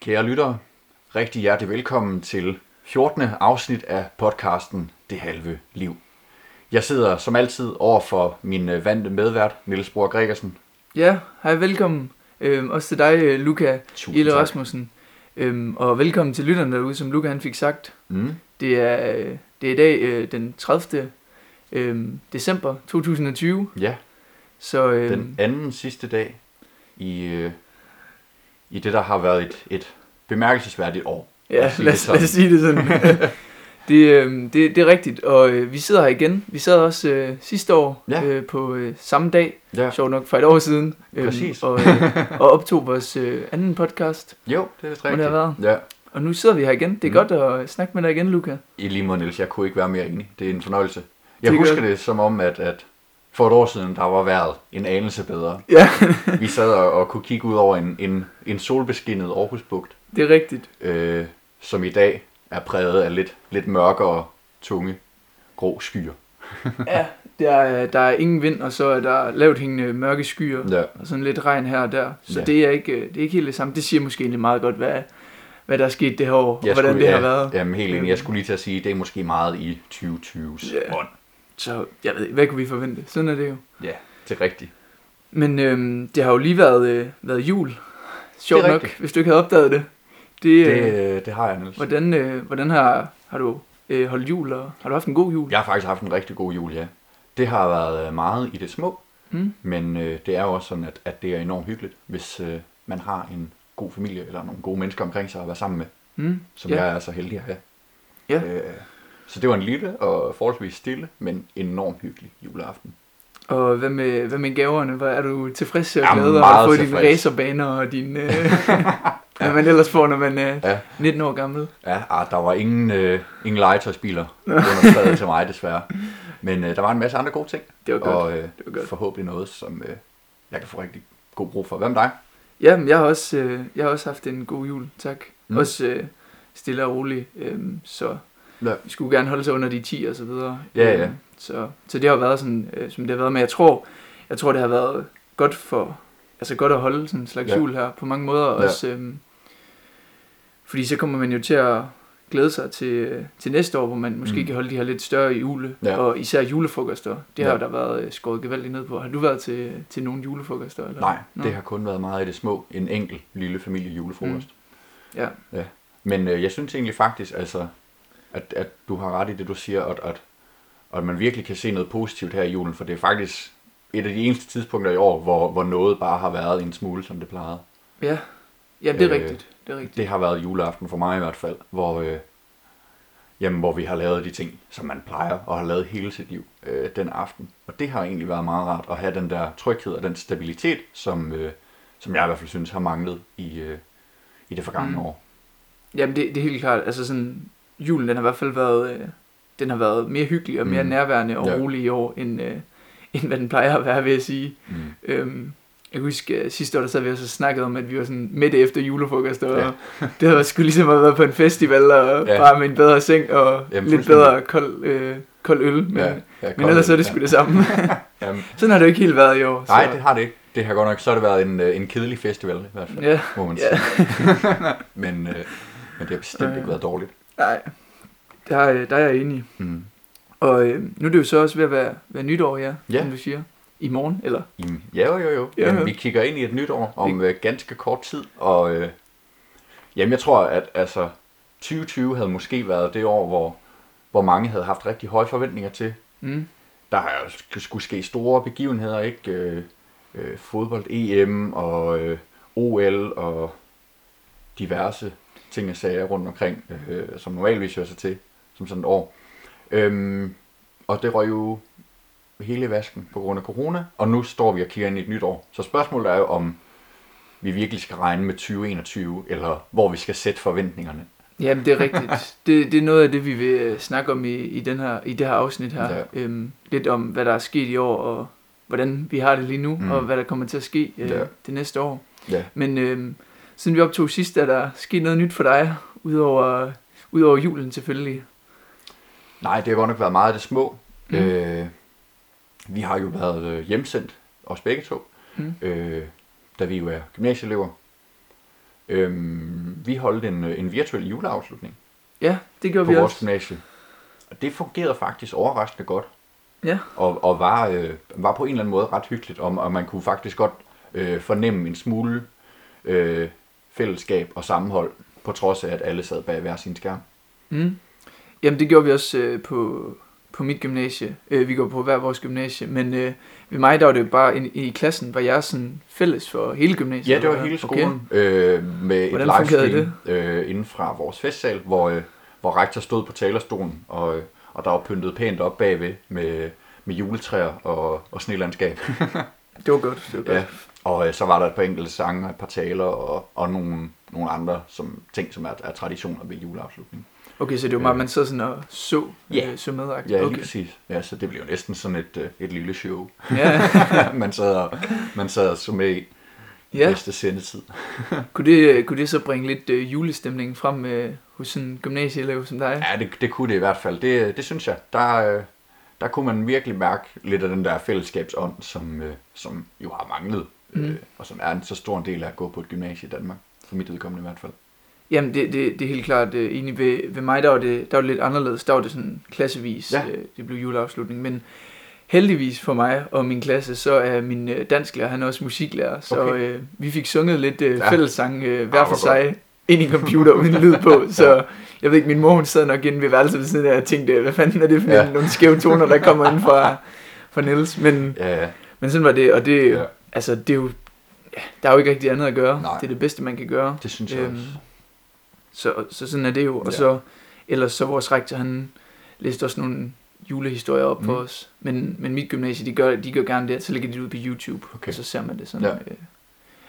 Kære lyttere, rigtig hjertelig velkommen til 14. afsnit af podcasten Det Halve Liv. Jeg sidder som altid over for min øh, vante medvært, Niels Bror Gregersen. Ja, hej, velkommen. Øhm, også til dig, øh, Luca Tusind tak. Rasmussen. Øhm, og velkommen til lytterne derude, som Luca han fik sagt. Mm. Det er, øh, det er i dag øh, den 30. øhm, december 2020. Ja, Så øhm, den anden sidste dag i, øh, i det, der har været et, et bemærkelsesværdigt år. ja, lad, det os, sådan. lad os sige det sådan. det, øhm, det, det er rigtigt, og øh, vi sidder her igen. Vi sad også øh, sidste år Ja. øh, på øh, samme dag, Ja, sjovt nok for et år siden. Præcis. og, øh, og optog vores øh, anden podcast. jo, det er vist Må det rigtigt. have været? Ja, Og nu sidder vi her igen. Det er Mm. godt at snakke med dig igen, Luca. i lige måde, Niels, jeg kunne ikke være mere enig. Det er en fornøjelse. Det Jeg er husker godt. det som om, at, at for et år siden, der var vejret en anelse bedre. Ja, Vi sad og, og kunne kigge ud over en, en, en solbeskinnet Aarhusbugt, det er rigtigt. øh, som i dag er præget af lidt, lidt mørkere, tunge, grå skyer. Ja, der er, der er ingen vind, og så er der lavt hængende mørke skyer, Ja, og sådan lidt regn her og der. Så Ja. det, er ikke, det er ikke helt det samme. Det siger måske egentlig meget godt, hvad, hvad der er sket det her år, og hvordan skulle, det har ja, været. Jamen helt enig. Jeg skulle lige til at sige, at det er måske meget i 2020's Ja. ånd. Så jeg ved hvad kunne vi forvente? Sådan er det jo. Ja, det er rigtigt. Men øhm, det har jo lige været, øh, været jul. Sjovt nok, hvis du ikke havde opdaget det. Det, øh, Det, øh, det har jeg, Niels. hvordan, øh, hvordan har, har du øh, holdt jul, og har du haft en god jul? Jeg har faktisk haft en rigtig god jul, ja. Det har været øh, meget i det små, Mm? men øh, det er jo også sådan, at, at det er enormt hyggeligt, hvis øh, man har en god familie eller nogle gode mennesker omkring sig at være sammen med, Mm? som ja. jeg er så heldig at have. Ja. Øh, så det var en lille og forholdsvis stille, men enormt hyggelig juleaften. Og hvad med, hvad med gaverne? Hvad er du tilfreds og glad? Har meget du fået dine tilfreds. racerbaner og din... Øh, hvad man ellers får, når man er Ja. 19 år gammel? Ja, ah, der var ingen, øh, ingen legetøjsbiler under træet til mig, desværre. Men øh, der var en masse andre gode ting, Det var godt. og øh, det var godt. forhåbentlig noget, som øh, jeg kan få rigtig god brug for. Hvad med dig? Jamen, jeg har også, øh, jeg har også haft en god jul, tak. Mm. Også øh, stille og rolig, øh, så Ja. vi skulle gerne holde sig under de 10 og så videre. Ja, ja. Øh, så, så det har været sådan, øh, som det har været, men jeg tror, jeg tror, det har været godt for, altså godt at holde sådan en slags Ja. jul her på mange måder. Ja. Også, øh, fordi så kommer man jo til at glæde sig til, til næste år, hvor man måske Mm. mm. kan holde de her lidt større jule, Ja. og især julefrokoster. Det har Ja. der været øh, skåret gevaldigt ned på. Har du været til, til nogle julefrokoster? Eller? Nej, Nå. det har kun været meget i det små. En enkelt lille familie julefrokost. Ja. Men øh, jeg synes egentlig faktisk, altså, at, at du har ret i det, du siger, at, at, at man virkelig kan se noget positivt her i julen, for det er faktisk et af de eneste tidspunkter i år, hvor, hvor noget bare har været en smule, som det plejede. Ja, ja det er Øh, rigtigt. Det er rigtigt. Det har været juleaften for mig i hvert fald, hvor, øh, jamen, hvor vi har lavet de ting, som man plejer og har lavet hele sit liv øh, den aften. Og det har egentlig været meget rart at have den der tryghed og den stabilitet, som, øh, som jeg i hvert fald synes har manglet i, øh, i det forgangne Mm. år. Jamen det, det er helt klart, altså sådan, julen den har i hvert fald været, øh, den har været mere hyggelig og mere Mm. nærværende og ja. rolig i år, end, øh, end hvad den plejer at være, vil jeg sige. Mm. Øhm, jeg kan huske, øh, sidste år der sad vi også og snakkede om, at vi var sådan midt efter julefrokost, og Ja. ja. det havde sgu ligesom at være på en festival, og Ja. ja. bare med en bedre seng, og Jamen, lidt bedre kold, øh, kold øl, men, Ja, ja, ja, men ellers er det ja. sgu det samme. Jamen, sådan har det jo ikke helt været i år. nej, så, det har det ikke. Det har godt nok, så har det været en, øh, en kedelig festival i hvert fald, Ja, må man ja. sige. men, øh, men det har bestemt Ja. ikke været dårligt. nej, der, er- der er jeg enig. Mm. Og øh, nu er det jo så også ved at være, være nytår, ja, Ja. som du siger. I morgen, eller? Ja, jo, jo, jo. Ja, Jamen, ja. vi kigger ind i et nyt år om øh, ganske kort tid, og øh, jamen, jeg tror, at altså, 2020 havde måske været det år, hvor, hvor mange havde haft rigtig høje forventninger til. Mm. Der har jo sk- skulle ske store begivenheder, ikke? Øh, øh, fodbold, EM og øh, OL og diverse ting og sager rundt omkring, øh, som normalvis hører sig til som sådan et år. Øhm, og det røg jo hele vasken på grund af corona, og nu står vi og kigger ind i et nyt år. Så spørgsmålet er jo, om vi virkelig skal regne med 2021, eller hvor vi skal sætte forventningerne. Jamen, det er rigtigt. det, det er noget af det, vi vil øh, snakke om i, i, den her, i det her afsnit her. Ja. Øhm, lidt om, hvad der er sket i år, og hvordan vi har det lige nu, Mm. og hvad der kommer til at ske øh, Ja. det næste år. Ja. Men øhm, siden vi optog sidst, er der sket noget nyt for dig, udover, udover julen selvfølgelig. Nej, det har godt nok været meget af det små. Mm. Øh, vi har jo været øh, hjemsendt, os begge to, Mm. øh, da vi jo er gymnasieelever. Øhm, vi holdt en, øh, en virtuel juleafslutning Ja, det gjorde på vi vores også. gymnasie. Og det fungerede faktisk overraskende godt. Ja. Og, og var, øh, var på en eller anden måde ret hyggeligt, og, og man kunne faktisk godt øh, fornemme en smule øh, fællesskab og sammenhold, på trods af, at alle sad bag hver sin skærm. Mm. Jamen det gjorde vi også øh, på, på mit gymnasie. Øh, vi går på hver vores gymnasie, men øh, ved mig der var det jo bare i, i klassen, var jeg sådan fælles for hele gymnasiet. Ja, det var hele hvad? Okay. skolen øh, med et Hvordan fungerede livestream øh, inden fra vores festsal, hvor, øh, hvor rektor stod på talerstolen, og, øh, og der var pyntet pænt op bagved med, med juletræer og, og snelandskab. Det var godt, det var godt. ja. Og øh, så var der et par enkelte sange, et par taler og, og nogle, nogle andre som, ting, som er, er traditioner ved juleafslutningen. Okay, så det var meget, man sad sådan og så, Ja. øh, så med. Ja, okay. lige præcis. Ja, så det blev jo næsten sådan et, øh, et lille show. Ja. man, sad og, man sad og så med i ja. bedste sendetid. Kunne, det, kunne det så bringe lidt øh, julestemning frem øh, hos sådan en gymnasieelev som dig? Ja, det, det kunne det i hvert fald. Det, det synes jeg. Der, øh, der kunne man virkelig mærke lidt af den der fællesskabsånd, som, øh, som jo har manglet, Mm. øh, og som er en så stor en del af at gå på et gymnasie i Danmark. For mit vedkommende i hvert fald. Jamen, det, det, det er helt klart øh, enig ved, ved mig, der var, det, der var det lidt anderledes. Der var det sådan klassevis, Ja. øh, det blev juleafslutning. Men heldigvis for mig og min klasse, så er min øh, dansklærer, han er også musiklærer. Så Okay. øh, vi fik sunget lidt øh, Ja. fællessang øh, hver Ah, for hvor sig ind i en computer uden lyd på. Så jeg ved ikke, min mor hun sad nok inde ved værelset ved siden af og tænkte, hvad fanden er det for Ja. nogle skæve toner, der kommer ind fra, fra Niels. Men, Ja, ja. men sådan var det, og det, Ja. ja. altså, det er jo, ja, der er jo ikke rigtig andet at gøre. Nej. Det er det bedste, man kan gøre. det synes jeg Øhm, også. Så, så sådan er det jo. Og Ja. så, ellers så vores rektor, han læste også nogle julehistorier op mm. for os. Men, men mit gymnasie, de gør, de gør gerne det, så lægger de det ud på YouTube, Okay. og så ser man det sådan. Ja. Øh.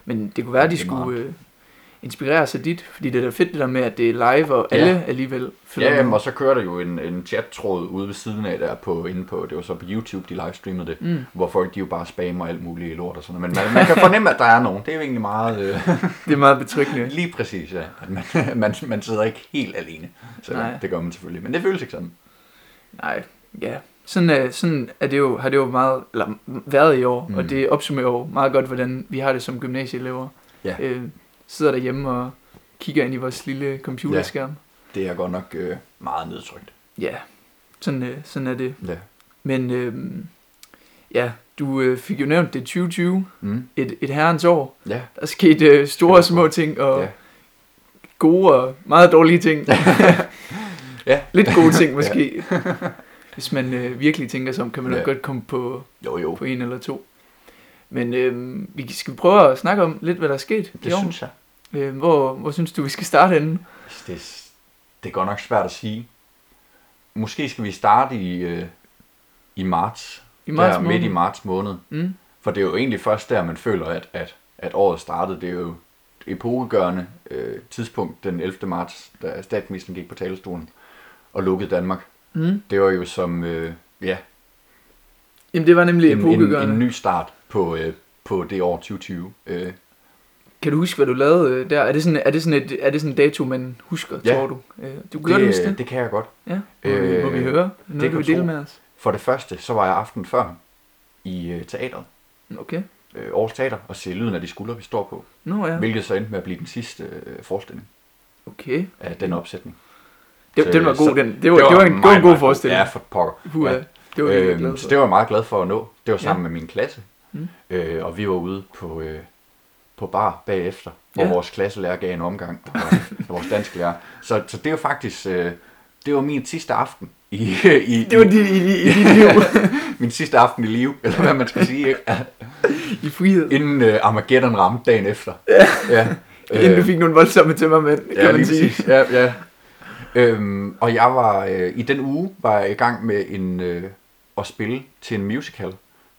Men det kunne være, de skulle øh, inspirere sig dit, fordi det er da fedt det der med, at det er live, og alle Ja. alligevel følger Ja, jamen, og så kører der jo en, en chat-tråd ude ved siden af der på, inde på, det var så på YouTube, de livestreamede det, Mm, hvor folk de jo bare spammer alt muligt lort og sådan noget. Men man, man kan fornemme, at der er nogen. Det er jo egentlig meget... Øh, det er meget betryggende. lige præcis, ja. At man, man, man sidder ikke helt alene. Så Nej. det gør man selvfølgelig. Men det føles ikke sådan. Nej, ja. Sådan, er, sådan er det jo, har det jo meget, eller været i år. Mm. og det opsummerer jo meget godt, hvordan vi har det som gymnasieelever. Ja. Øh, sidder derhjemme og kigger ind i vores lille computerskærm. Det er godt nok øh, meget nedtrykt. Ja, sådan, øh, sådan er det. Ja. Men øh, ja, du øh, fik jo nævnt det 2020, Mm. et, et herrens år. Ja. Der skete øh, store og små ting, og Ja. gode og meget dårlige ting. Ja. Lidt gode ting måske. Hvis man øh, virkelig tænker sig om, kan man nok Ja. godt komme på, Jo, jo. på en eller to. Men øh, vi skal prøve at snakke om lidt, hvad der er sket Det år. synes jeg. Øh, hvor, hvor synes du, vi skal starte henne? Det, er- det er godt nok svært at sige. Måske skal vi starte i, øh, i marts. I marts der, midt i måned? marts måned. Mm. For det er jo egentlig først der, man føler, at, at, at året startede. Det er jo et epokegørende øh, tidspunkt den 11. marts, da statsministeren gik på talerstolen og lukkede Danmark. Mm. Det var jo som øh, ja, Jamen det var nemlig en, en, en ny start på, øh, på det år 2020. Øh, Kan du huske, hvad du lavede øh, der? Er det sådan, er det sådan, et, er det sådan en dato, man husker, Ja. tror du? Øh, Du gør det, det? det kan jeg godt. Ja, må, vi, Øh, må vi høre? det Noget, kan du vil dele med os? For det første, så var jeg aften før i øh, teateret. Okay. Øh, Aarhus Teater og se lyden af de skuldre, vi står på. Nå ja, Hvilket så endte med at blive den sidste øh, forestilling okay. af den opsætning. Det, Så- den var god, så- den. Det var, det var, en, det var en meget, god meget forestilling. Ja, for pokker. Puh, ja. ja. Det var Øhm, så det var jeg meget glad for at nå. Det var Ja. sammen med min klasse. Mm. Øh, og vi var ude på, øh, på bar bagefter, hvor Ja. vores klasselærer gav en omgang. Og, og vores dansk lærer. Så, så det var faktisk... Øh, det var min sidste aften i, i, Det var i, dit, i, i, i dit liv min sidste aften i live, eller hvad man skal sige, ikke? i frihed. inden øh, Armageddon ramte dagen efter. Ja. ja. Inden du fik nogle voldsomme tømmermænd, kan ja, man sige. præcis. Ja, ja. Øhm, og jeg var øh, i den uge var jeg i gang med en øh, at spille til en musical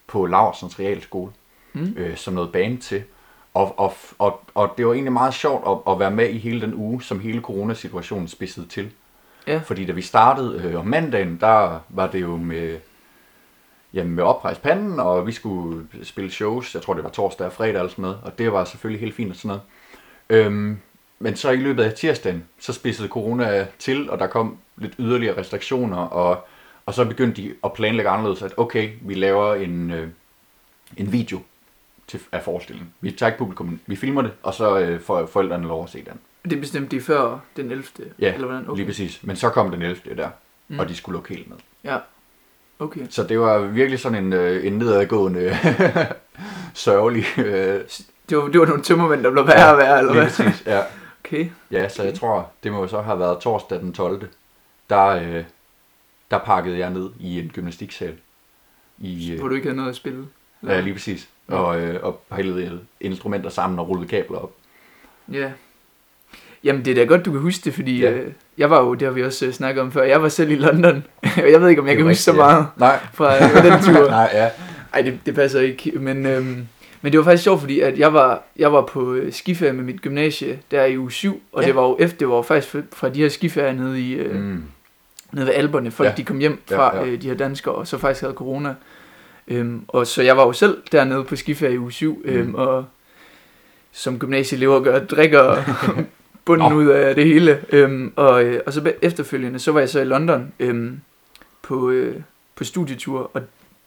på Laursens Realskole Mm. øh, som noget band til. Og, og, og, og det var egentlig meget sjovt at, at være med i hele den uge, som hele coronasituationen spidsede til. Ja. Fordi da vi startede øh, om mandagen, der var det jo med, jamen, med oprejst panden, og vi skulle spille shows, jeg tror det var torsdag og fredag eller sådan noget, og det var selvfølgelig helt fint og sådan noget. Øhm, men så i løbet af tirsdagen, så spidsede corona til, og der kom lidt yderligere restriktioner, og, og så begyndte de at planlægge anderledes, at okay, vi laver en, øh, en video til, af forestillingen. Vi tager ikke publikum, vi filmer det, og så øh, får forældrene lov at se den. Det bestemte de før den 11. Ja, eller hvordan? Okay. Lige præcis. Men så kom den 11. der, mm. og de skulle lukke helt ned. Ja, okay. Så det var virkelig sådan en, øh, en nedadgående, sørgelig... Øh, Det var, det var nogle tømmermænd, der blev værre og værre, eller lige hvad? præcis, ja. Okay. Ja, så jeg tror, det må så have været torsdag den 12. Der, øh, der pakkede jeg ned i en gymnastiksal. I, Hvor øh, du ikke havde noget at spille. ja, lige præcis. Og, øh, og hældede instrumenter sammen og rullede kabler op. Ja. Jamen, det er da godt, du kan huske det, fordi Ja. ja. øh, jeg var jo, det har vi også øh, snakket om før, jeg var selv i London, og jeg ved ikke, om jeg kan huske så rigtigt, ja. meget Nej, fra øh, den tur. nej, ja. Ej, det, det passer ikke, men, øhm, men det var faktisk sjovt, fordi at jeg var, jeg var på øh, skiferie med mit gymnasie der i uge 7, og Ja. ja. det var jo efter, det var jo faktisk fra- de her skiferier nede, i, øh, mm. Nede ved Alberne, folk Ja. ja. de kom hjem Ja, fra ja. Øh, de her danskere, og så faktisk havde corona. Øhm, og så jeg var jo selv dernede på skiferie i uge 7, øhm, Mm. og som gymnasieelever gør, drikker bunden Nå. ud af det hele. Øhm, og, øh, og så efterfølgende, så var jeg så i London øhm, på, øh, på studietur, og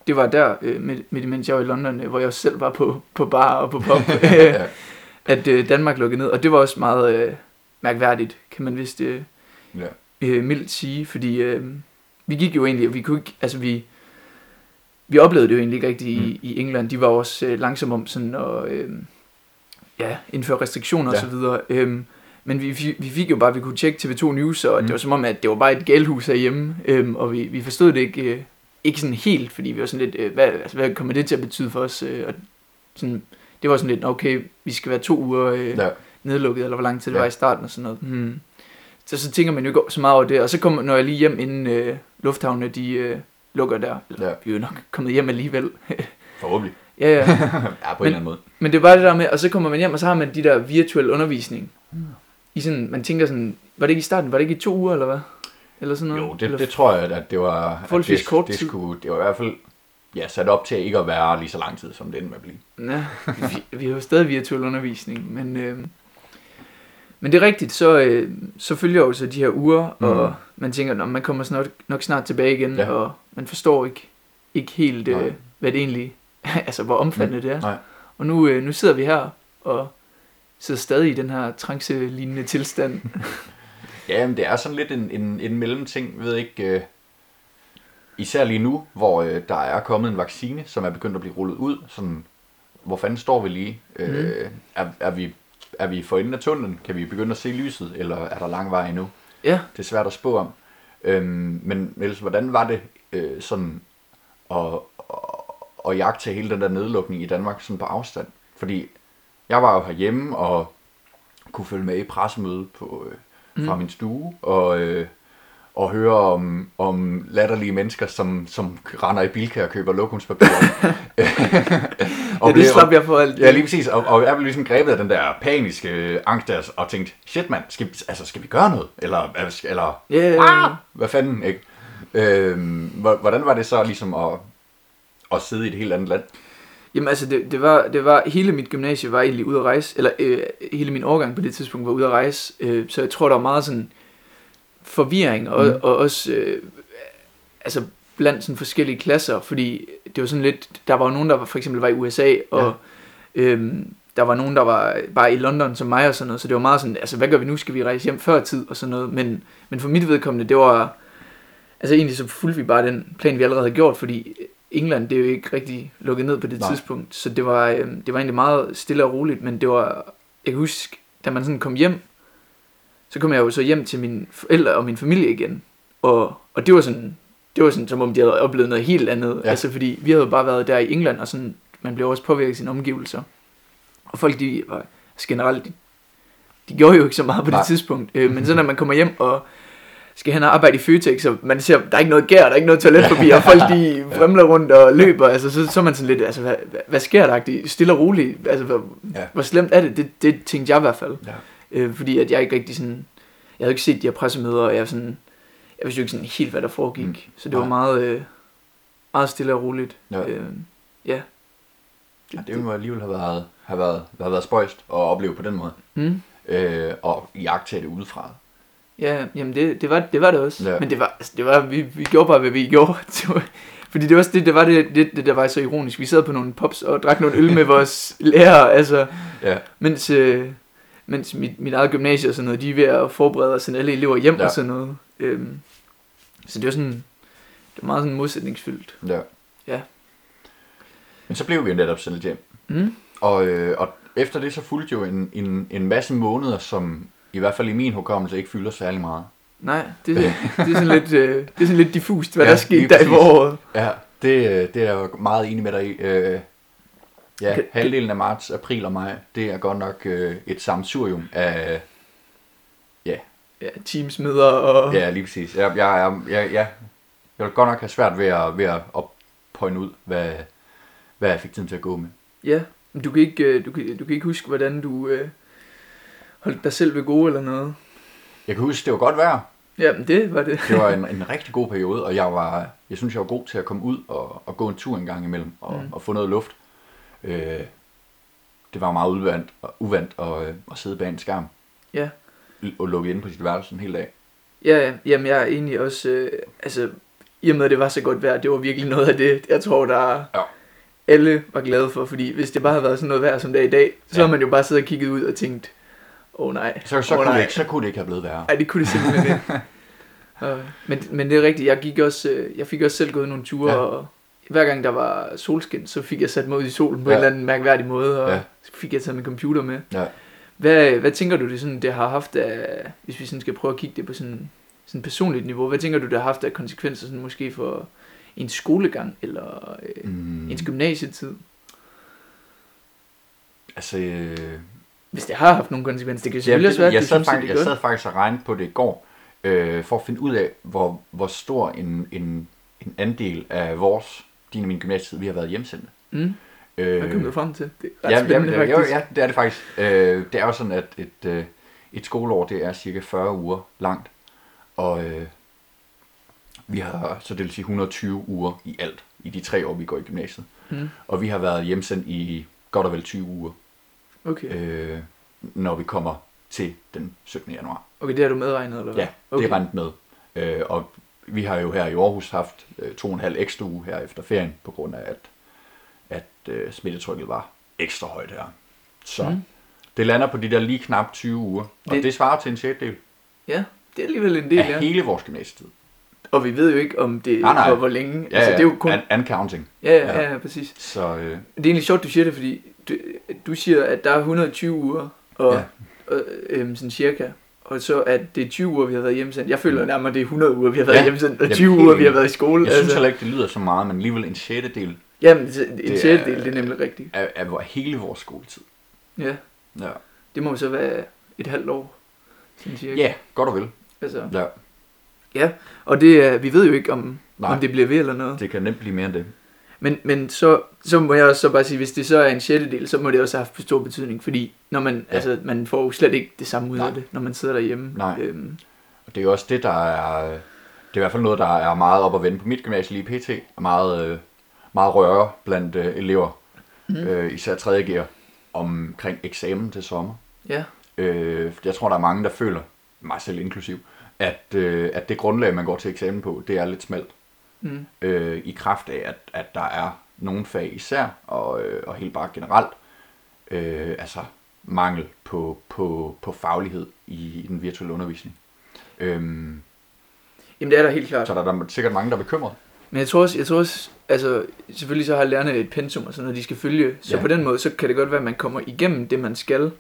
det var der, øh, med, med mens jeg var i London, øh, hvor jeg selv var på, på bar og på pop, at øh, Danmark lukkede ned. Og det var også meget øh, mærkværdigt, kan man vist øh, ja. øh, mildt sige, fordi øh, vi gik jo egentlig, vi kunne ikke, altså vi, vi oplevede det jo egentlig ikke rigtigt i, Mm. i England. De var også øh, langsomme om sådan at øh, ja, indføre restriktioner Ja. og så videre. Øh, men vi, vi, vi fik jo bare, vi kunne tjekke TV2 News, og Mm. det var som om, at det var bare et galhus herhjemme, øh, og vi, vi forstod det ikke, øh, ikke sådan helt, fordi vi var sådan lidt, øh, hvad, altså, hvad kommer det til at betyde for os? Øh, og sådan, det var sådan lidt, okay, vi skal være to uger øh, ja. nedlukket, eller hvor lang tid det Ja. var i starten og sådan noget. Hmm. Så, så tænker man jo ikke så meget over det, og så kommer, når jeg lige hjem, inden øh, lufthavnene de øh, lukker der, eller, Ja. vi er jo nok kommet hjem alligevel. Forhåbentlig. ja, ja. ja, på en eller anden måde. Men det er bare det der med, og så kommer man hjem, og så har man de der virtuelle undervisning. I sådan, man tænker sådan, var det ikke i starten, var det ikke i to uger, eller hvad? Eller sådan noget? Jo, det, eller, det tror jeg, at det var... Forholdsvis det, kort det, tid. skulle, det var i hvert fald ja, sat op til ikke at være lige så lang tid, som det endte med at blive. Ja, vi, vi har jo stadig virtuel undervisning, men, øh, men det er rigtigt, så, øh, så følger jo så de her uger, Mm. og man tænker, at man kommer snart, nok snart tilbage igen, Ja. og man forstår ikke, ikke helt, øh, hvad det egentlig, altså hvor omfattende det er. Nej. Og nu, øh, nu sidder vi her, og sidder stadig i den her trance-lignende tilstand. Ja, men det er sådan lidt en, en, en mellemting, ved ikke... Øh, især lige nu, hvor øh, der er kommet en vaccine, som er begyndt at blive rullet ud. Sådan, hvor fanden står vi lige? Øh, er, er, vi, er vi for enden af tunnelen? Kan vi begynde at se lyset, eller er der lang vej endnu? ja, Det er svært at spå om. Øhm, men Niels, hvordan var det øh, sådan at, at, at jagte hele den der nedlukning i Danmark sådan på afstand? Fordi jeg var jo herhjemme og kunne følge med i pressemødet på, øh, fra Mm. min stue og, øh, og høre om, om latterlige mennesker, som, som render i Bilka og køber lokumspapir. og ja, det slap jeg for alt. Ja, lige præcis. Og, og jeg blev ligesom grebet af den der paniske angst der, og tænkte, shit mand, skal, altså, skal vi gøre noget? Eller, eller Ja, ah, hvad fanden, ikke? Øhm, hvor- hvordan var det så ligesom at, at sidde i et helt andet land? Jamen altså, det, det, var, det var, hele mit gymnasie var egentlig ude at rejse, eller øh, hele min årgang på det tidspunkt var ude at rejse, øh, så jeg tror, der var meget sådan forvirring, og, Mm. og også, øh, altså blandt sådan forskellige klasser, fordi det var sådan lidt, der var jo nogen, der var, for eksempel var i USA, og øhm, der var nogen, der var bare i London som mig og sådan noget, så det var meget sådan, altså hvad gør vi nu, skal vi rejse hjem før tid og sådan noget, men, men for mit vedkommende, det var, altså egentlig så fulgte vi bare den plan, vi allerede havde gjort, fordi England, det er jo ikke rigtig lukket ned på det. Nej. tidspunkt, så det var, øhm, det var egentlig meget stille og roligt, men det var, jeg kan huske, da man sådan kom hjem, så kom jeg jo så hjem til mine forældre og min familie igen, og, og det var sådan, det var sådan, som om de havde oplevet noget helt andet, Ja. altså fordi vi havde jo bare været der i England, og sådan, man blev også påvirket af sine omgivelser, og folk, de var altså generelt, de, de gjorde jo ikke så meget på Nej. det tidspunkt, øh, men så når man kommer hjem og skal hen og arbejde i Føtex, og man ser, der er ikke noget gær, der er ikke noget toiletpapir, og folk de fremler rundt og løber, altså så, så er man sådan lidt, altså hvad, hvad, sker der? Er Stille og roligt, altså hvor, Ja. hvor slemt er det? det? Det tænkte jeg i hvert fald, Ja. Øh, fordi at jeg ikke rigtig sådan, jeg havde ikke set de her pressemøder, og jeg sådan, jeg vidste jo ikke sådan helt, hvad der foregik, Mm. så det var meget, øh, meget stille og roligt. Ja. Øh, ja. Ja, det må alligevel have været, have været, have været spøjst at opleve på den måde. Mm. Øh, og jagte det udefra. Ja, jamen det, det, var, det var det også. Ja. Men det var, altså, det var vi, vi gjorde bare, hvad vi gjorde. Det var, Fordi det var også det, det var det, det, det, der var så ironisk. Vi sad på nogle pops og drak nogle øl med vores lærere, altså, Ja, mens, øh, mens mit, mit eget gymnasie og sådan noget, de er ved at forberede os sende alle elever hjem ja. Og sådan noget. Øhm, så det var sådan, det var meget sådan modsætningsfyldt. ja. Ja. Men så blev vi jo netop sendt hjem. Mm. Og, øh, og efter det så fulgte jo en, en, en masse måneder, som i hvert fald i min hukommelse ikke fylder særlig meget. Nej, det, det, er sådan lidt, øh, det er sådan lidt diffust, hvad Ja, der skete der i foråret. Ja, det, øh, det er jeg jo meget enig med dig i. Øh, ja, Det- halvdelen af marts, april og maj, det er godt nok øh, et samsurium af... Ja, Ja, teamsmøder og... ja lige præcis. Jeg, jeg, jeg, jeg, jeg, jeg vil godt nok have svært ved at, ved at pointe ud, hvad, hvad jeg fik tiden til at gå med. Ja, men du kan ikke, øh, du kan, du kan ikke huske, hvordan du øh, holdt dig selv ved gode eller noget. Jeg kan huske, det var godt vejr. Ja, men det var det. Det var en, en rigtig god periode, og jeg var, jeg synes, jeg var god til at komme ud og, og gå en tur en gang imellem og, mm. og få noget luft. Øh, det var meget uvandt, og, uvandt at, øh, at sidde bag en skærm Ja. og lukke inde på sit værelse en hel dag. Ja, ja, jamen jeg er egentlig også, øh, altså i og med at det var så godt vejr, det var virkelig noget af det, jeg tror, der Ja. alle var glade for, fordi hvis det bare havde været sådan noget vejr som det er i dag, så Ja. havde man jo bare siddet og kigget ud og tænkt, åh oh, nej, Så, så, Åh, kunne det nej. ikke, så kunne det ikke have blevet værre. Ej, det kunne det simpelthen ikke. Øh, men, men det er rigtigt, jeg, gik også, øh, jeg fik også selv gået nogle ture, ja. og hver gang der var solskin, så fik jeg sat mig ud i solen på Ja. en eller anden mærkværdig måde, og Ja. så fik jeg taget min computer med. Ja. Hvad, hvad tænker du, det, sådan, det har haft af, hvis vi sådan skal prøve at kigge det på sådan, sådan personligt niveau, hvad tænker du, det har haft af konsekvenser sådan måske for en skolegang, eller øh, Mm, ens gymnasietid? altså, øh, Hvis det har haft nogle konsekvenser, det kan selvfølgelig også det, være, jeg, sad faktisk, jeg sad faktisk og regnede på det i går, øh, for at finde ud af, hvor, hvor stor en, en, en andel af vores, din og min gymnasietid, vi har været hjemsendte. Mm. Øh, Hvad kom du frem til? Det er ret Ja, spændende, ja, ja, faktisk. ja, det er det faktisk. Øh, det er jo sådan, at et, øh, et skoleår, det er cirka 40 uger langt. Og øh, vi har, så det vil sige 120 uger i alt, i de tre år, vi går i gymnasiet. Mm. Og vi har været hjemsendt i godt og vel 20 uger, Okay. øh, når vi kommer til den 17. januar. okay, det har du medregnet, eller hvad? Ja, okay. det er rent med. Øh, og vi har jo her i Aarhus haft øh, to og en halv ekstra uge her efter ferien, på grund af, at, at øh, smittetrykket var ekstra højt her. Så Mm. det lander på de der lige knap 20 uger, og Det- svarer til en sjettedel Ja, det er alligevel en del, af ja. hele vores gymnasietid. Og vi ved jo ikke, om det Nej, nej. hvor, hvor længe. Ja, altså, det er jo kun... and, and counting. Ja, ja, ja. ja, præcis. Så øh, Det er egentlig sjovt, du siger det, fordi du, du siger, at der er 120 uger, og, Ja. og øhm, sådan cirka. Og så at det er 20 uger, vi har været hjemsendt. Jeg føler nærmere, at det er 100 uger, vi har været Ja. hjemsendt, og Jamen, 20 helt uger, vi har været i skole. jeg synes heller ikke, det lyder så meget, men alligevel en sjettedel Jamen, en Det sjettedel, er- det er nemlig rigtigt. af, af hele vores skoletid. Ja, Ja, det må så være et halvt år, sådan ja godt og vel. Altså, Ja, ja, og det er, vi ved jo ikke, om, Nej. om det bliver ved eller noget. det kan nemt blive mere end det. Men, men så, så må jeg også så bare sige, hvis det så er en sjettedel, så må det også have haft stor betydning, fordi når man, Ja. altså, man får jo slet ikke det samme ud Nej. af det, når man sidder derhjemme. Nej. Øhm, Og det er jo også det, der er... Det er i hvert fald noget, der er meget op at vende på mit gymnasie lige pt. Og meget, øh, meget røre blandt øh, elever, mm. øh, især 3. gear, omkring eksamen til sommer. ja, Øh, jeg tror, der er mange, der føler, mig selv inklusiv, at, øh, at det grundlag, man går til eksamen på, det er lidt smalt. Mm, Øh, I kraft af, at, at der er nogle fag især, og, øh, og helt bare generelt, øh, altså mangel på, på, på faglighed i, i den virtuelle undervisning. Øhm, jamen det er der helt klart. så der er der sikkert mange, der er bekymret. Men jeg tror også, jeg tror også altså selvfølgelig så har lærerne et pensum og sådan noget, de skal følge. Så ja. på den måde, så kan det godt være, at man kommer igennem det, man skal.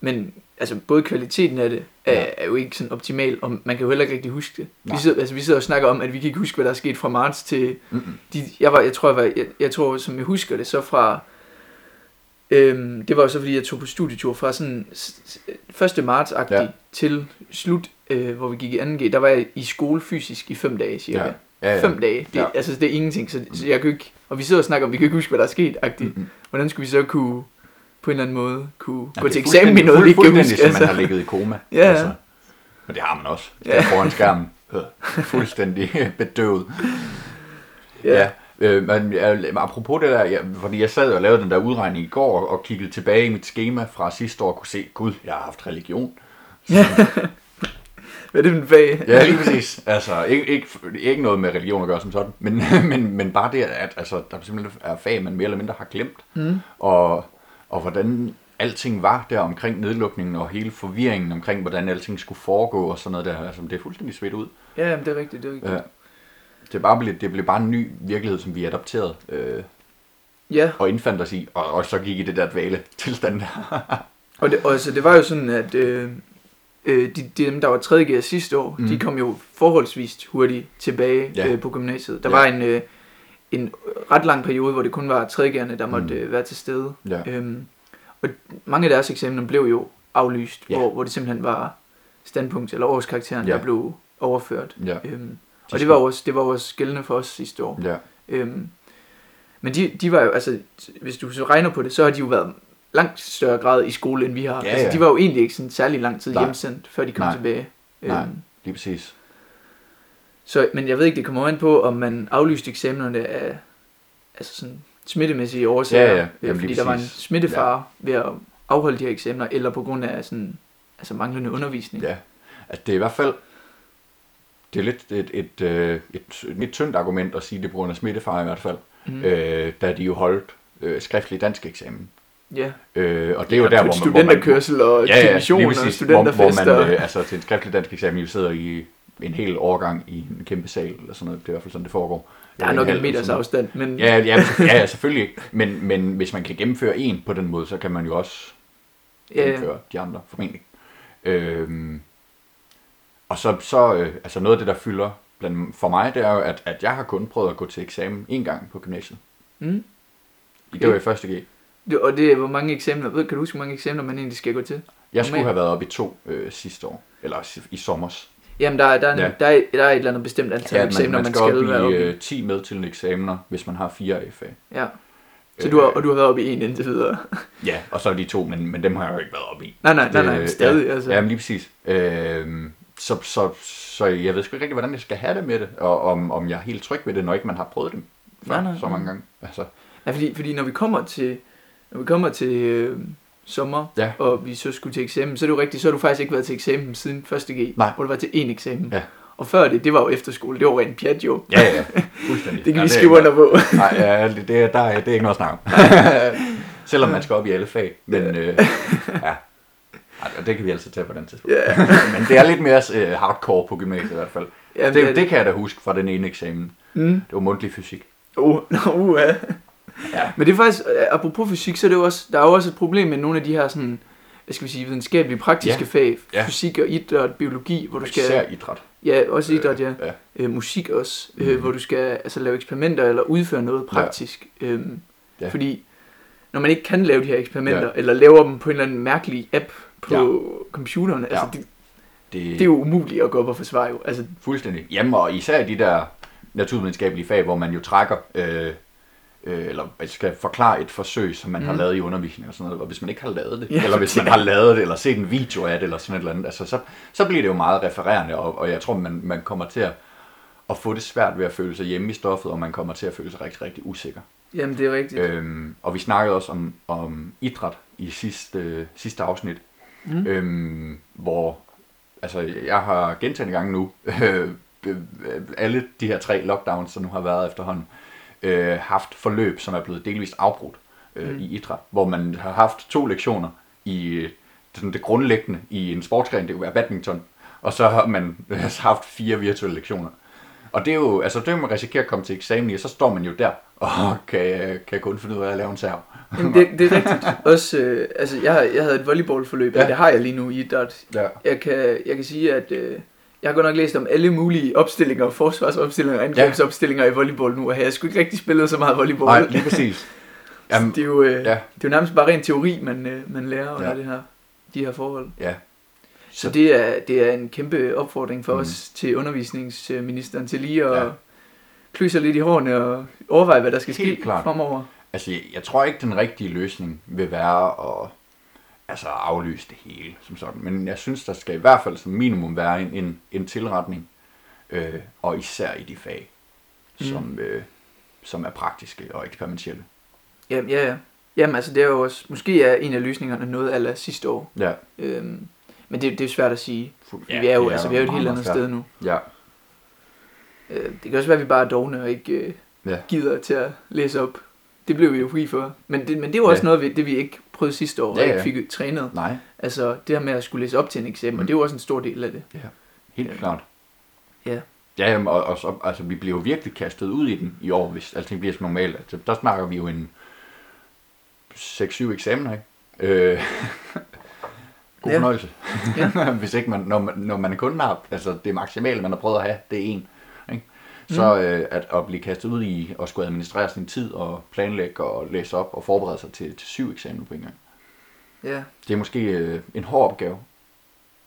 Men altså både kvaliteten af det er, Ja. er jo ikke sådan optimal, og man kan jo heller ikke rigtig huske det. Vi sidder, altså, vi sidder og snakker om, at vi kan ikke huske, hvad der er sket fra marts til... Mm-mm. De, jeg, var, jeg, tror, jeg, var, jeg, jeg tror, som jeg husker det, så fra... Øhm, det var jo så, fordi jeg tog på studietur fra sådan s- s- 1. marts Ja. til slut, øh, hvor vi gik i 2G. Der var jeg i skole fysisk i fem dage cirka. Ja. Ja, ja. Fem dage. Det, Ja. Altså, det er ingenting. Så, så jeg kan ikke... Og vi sidder og snakker om, vi kan ikke huske, hvad der er sket. Mm-mm. Hvordan skulle vi så kunne på en eller anden måde kunne Ja, gå til eksamen i fuldstændig- noget, vi ikke kan huske? som Altså. man har ligget i koma. Ja, ja. Men det har man også. Ja. Ja. Foran skærmen. Øh, Fuldstændig bedøvet. Ja. Ja. Øh, men apropos det der, ja, fordi jeg sad og lavede den der udregning i går og, og kiggede tilbage i mit schema fra sidste år og kunne se, gud, jeg har haft religion. Ja. Hvad er det for en fag? Ja, lige præcis. Altså, ikke, ikke, ikke noget med religion at gøre som sådan, men, men, men bare det, at altså, der simpelthen er fag, man mere eller mindre har glemt. Mm. Og, og hvordan alting var der omkring nedlukningen, og hele forvirringen omkring, hvordan alting skulle foregå og sådan noget der. Altså, det er fuldstændig svedt ud. Ja, jamen, det er rigtigt, det er rigtigt. Ja. Det, bare, blevet- det blev bare en ny virkelighed, som vi adopterede øh, Ja, og indfandt os i, og, og så gik i det der dvale tilstand der. og det, altså, det var jo sådan, at øh, øh, de, de, dem, der var 3. sidste år, mm. De kom jo forholdsvis hurtigt tilbage ja. øh, på gymnasiet. Der Ja. var en, øh, en ret lang periode, hvor det kun var 3. der måtte Mm. øh, være til stede. ja. Øhm, og mange af deres eksamener blev jo aflyst, Ja. hvor, hvor det simpelthen var standpunkt eller årskarakteren, Ja. der blev overført. ja. Øhm, og det var, også, det var også gældende for os sidste år. Ja, Øhm, men de, de var jo, altså, hvis du så regner på det, så har de jo været langt større grad i skole, end vi har. Ja, altså, ja. de var jo egentlig ikke sådan særlig lang tid Nej. hjemsendt, før de kom Nej. tilbage. Nej. Øhm, lige præcis. Så, men jeg ved ikke, det kommer an på, om man aflyste eksamenerne af altså sådan smittemæssige årsager, Ja, ja. øh, Jamen, fordi der var en smittefare ved at afholde de her eksamener, eller på grund af sådan, altså manglende undervisning. Ja, altså det er i hvert fald, det er lidt et, et, et, et, et, et tyndt argument at sige det på grund af smittefare i hvert fald, Mm. øh, da de jo holdt øh, skriftlig dansk eksamen. ja. Øh, og det er jo der, hvor man... studenterkørsel og ja, ja, og præcis, hvor, hvor studenterfester. man øh, altså til en skriftlig dansk eksamen jo sidder i en hel årgang i en kæmpe sal, eller sådan noget. Det er i hvert fald sådan, det foregår. der er Eller nok en meters afstand, men Ja, ja, ja, selvfølgelig. Men, men hvis man kan gennemføre en på den måde, så kan man jo også Ja, ja. gennemføre de andre, formentlig. Øhm, og så, så øh, altså noget af det, der fylder blandt, for mig, det er jo, at, at jeg har kun prøvet at gå til eksamen en gang på gymnasiet. Mm. Det var i første G. Det- Og det er, hvor mange eksamener, ved, kan du huske, hvor mange eksamener man egentlig skal gå til? Jeg skulle have været oppe i to øh, sidste år, eller i sommers. Jamen, der, er- der, er, Ja. ja. der, er, der er et eller andet bestemt antal Ja, man, eksamener, man man skal, skal, være op oppe i i. øh, 10 medtillende eksamener, hvis man har fire AFA. Ja. Så du har, og du har været oppe i en indtil videre. Ja, og så er de to, men, men dem har jeg jo ikke været oppe i. nej, nej, nej, nej, men stadig. ja, altså. Ja, men lige præcis. Øhm, så, så, så jeg ved sgu ikke rigtig, hvordan jeg skal have det med det, og om, om jeg er helt tryg ved det, når ikke man har prøvet det før Nej, nej, så mange gange. Altså, Ja, fordi, fordi når vi kommer til, når vi kommer til øh, sommer, Ja. og vi så skulle til eksamen, så er det jo rigtigt, så har du faktisk ikke været til eksamen siden 1. G, Nej. hvor du var til én eksamen. Ja. Og før det, det var jo efterskole, det var rent pjat jo. ja, ja, fuldstændig. Det kan ja, vi skrive under på. Nej, ja, det, det, er, der, er- det er ikke noget snak om. Selvom man skal op i alle fag. Men øh, ja, og det kan vi altid tage på den tidspunkt. Ja, Men det er lidt mere øh, hardcore på gymnasiet i hvert fald. ja Det, det kan jeg da huske fra den ene eksamen. Mm. Det var mundtlig fysik. Uh, uh, ja. Ja. Men det er faktisk, øh, apropos fysik, så er det jo også, der er jo også et problem med nogle af de her sådan, hvad skal vi sige, videnskabelige, praktiske Ja. fag, Ja. fysik og idræt, biologi, hvor du skal, Især idræt. ja, også idræt, ja, Ja. øh, musik også, øh, Mhm. hvor du skal altså lave eksperimenter eller udføre noget praktisk. Øhm, Ja. Fordi når man ikke kan lave de her eksperimenter, Ja. eller laver dem på en eller anden mærkelig app på computeren, altså Ja. det, Det, det er jo umuligt at gå op og forsvare jo. Altså, Fuldstændig. Jamen, og især de der naturvidenskabelige fag, hvor man jo trækker, øh, øh, eller skal forklare et forsøg, som man mm. har lavet i undervisning og sådan noget, og hvis man ikke har lavet det, Ja, eller hvis man har lavet det, eller set en video af det, eller sådan et eller andet, altså, så, så bliver det jo meget refererende, og, og jeg tror, man, man kommer til at, at få det svært ved at føle sig hjemme i stoffet, og man kommer til at føle sig rigtig, rigtig usikker. jamen det er rigtigt. Øhm, og vi snakkede også om, om idræt i sidste, øh, sidste afsnit, Mm. øhm, hvor altså, jeg har gentagende gange nu, øh, alle de her tre lockdowns, som nu har været efterhånden, øh, haft forløb, som er blevet delvist afbrudt øh, Mm. i idræt, hvor man har haft to lektioner i øh, sådan det grundlæggende i en sportsgren, det være badminton, og så har man øh, haft fire virtuelle lektioner. Og det er jo, altså det man risikerer at komme til eksamen i, og så står man jo der, og kan, kan kun finde ud af at lave en serv. Jamen, det, det er rigtigt. Også, øh, altså, jeg, jeg havde et volleyballforløb, ja. Ja. det har jeg lige nu i idræt. Ja. Jeg kan, jeg kan sige, at øh, jeg har godt nok læst om alle mulige opstillinger, forsvarsopstillinger og angrebsopstillinger i volleyball nu, og jeg har sgu ikke rigtig spillet så meget volleyball. Nej, lige præcis. Jamen, det, er jo, øh, ja. det er jo nærmest bare ren teori, man, øh, man lærer under Ja. det her, de her forhold. Ja. Så det er, det er en kæmpe opfordring for Mm. os til undervisningsministeren til lige at Ja. ja. klø sig lidt i hårene og overveje, hvad der skal Helt ske klart. fremover. Altså, jeg, jeg tror ikke, den rigtige løsning vil være at altså, aflyse det hele som sådan. Men jeg synes, der skal i hvert fald som minimum være en, en, en tilretning. Øh, og især i de fag, Mm. som, øh, som er praktiske og eksperimentelle. Jamen, ja, ja. Jamen, altså, det er jo også, måske er en af løsningerne noget aller sidste år. Ja, Øhm, Men det, det er svært at sige. Ja, vi er jo, det altså, vi er jo et helt andet svært. sted nu. Ja, Øh, det kan også være, at vi bare er dogne og ikke øh, Ja. gider til at læse op. Det blev vi jo fri for. Men det, men det er jo også Ja. noget, vi, det vi ikke prøvede sidste år, og Ja, ikke ja. fik trænet. nej, Altså det her med at skulle læse op til en eksamen, Mm. det er jo også en stor del af det. helt Ja. klart. Ja. Ja, jamen, og, og så, altså, vi bliver jo virkelig kastet ud i den i år, hvis alting bliver som normalt. Altså, der snakker vi jo en 6-7 eksamener, ikke? Øh, god Ja. fornøjelse. Ja. hvis ikke man, når man, når man kun har, altså det maksimale, man har prøvet at have, det er en. Så øh, at, at blive kastet ud i at skulle administrere sin tid og planlægge og læse op og forberede sig til, til syv eksamener på en gang. Ja, Det er måske øh, en hård opgave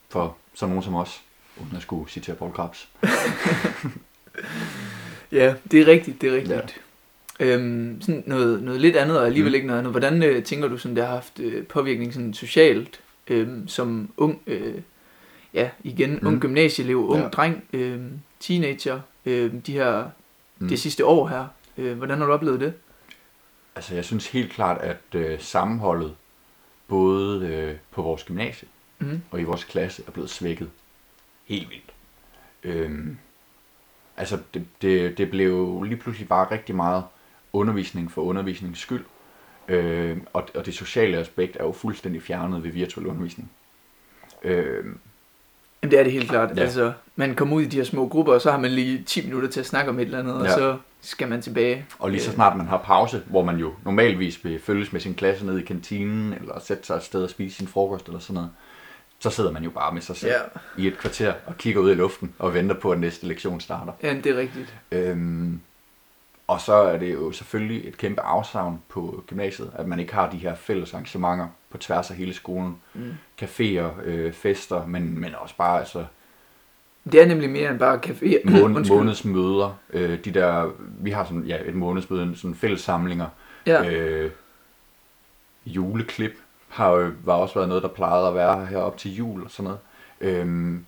for sådan nogen som os, uden at skulle citere Paul Krabs. ja det er rigtigt, det er rigtigt. Ja. Øhm, sådan noget, noget lidt andet, og alligevel Mm. ikke noget andet. Hvordan øh, tænker du, sådan, det har haft øh, påvirkning sådan, socialt, øh, som ung, øh, ja, igen, mm. ung gymnasieelev, ung Ja. dreng, øh, teenager, øh, de her, mm. det sidste år her. Øh, hvordan har du oplevet det? Altså, jeg synes helt klart, at øh, sammenholdet, både øh, på vores gymnasie Mm. og i vores klasse, er blevet svækket helt vildt. Øhm, altså, det, det, det blev lige pludselig bare rigtig meget undervisning for undervisningens skyld. Øh, og, og det sociale aspekt er jo fuldstændig fjernet ved virtuel undervisning. Øh, Jamen det er det helt klart. Ja. Altså, man kommer ud i de her små grupper, og så har man lige 10 minutter til at snakke om et eller andet, ja. og så skal man tilbage. Og lige så snart man har pause, hvor man jo normalvis vil følges med sin klasse ned i kantinen, eller sætte sig et sted og spise sin frokost eller sådan noget, så sidder man jo bare med sig selv Ja, i et kvarter og kigger ud i luften og venter på, at næste lektion starter. ja det er rigtigt. Øhm, og så er det jo selvfølgelig et kæmpe afsavn på gymnasiet, at man ikke har de her fælles arrangementer på tværs af hele skolen. Mm. Caféer, øh, fester, men, men også bare altså, Det er nemlig mere end bare café. måned, månedsmøder. Øh, de der, vi har sådan, ja, et månedsmøde, sådan fælles samlinger. Ja. Øh, juleklip har jo var også været noget, der plejede at være her op til jul og sådan noget. Øhm,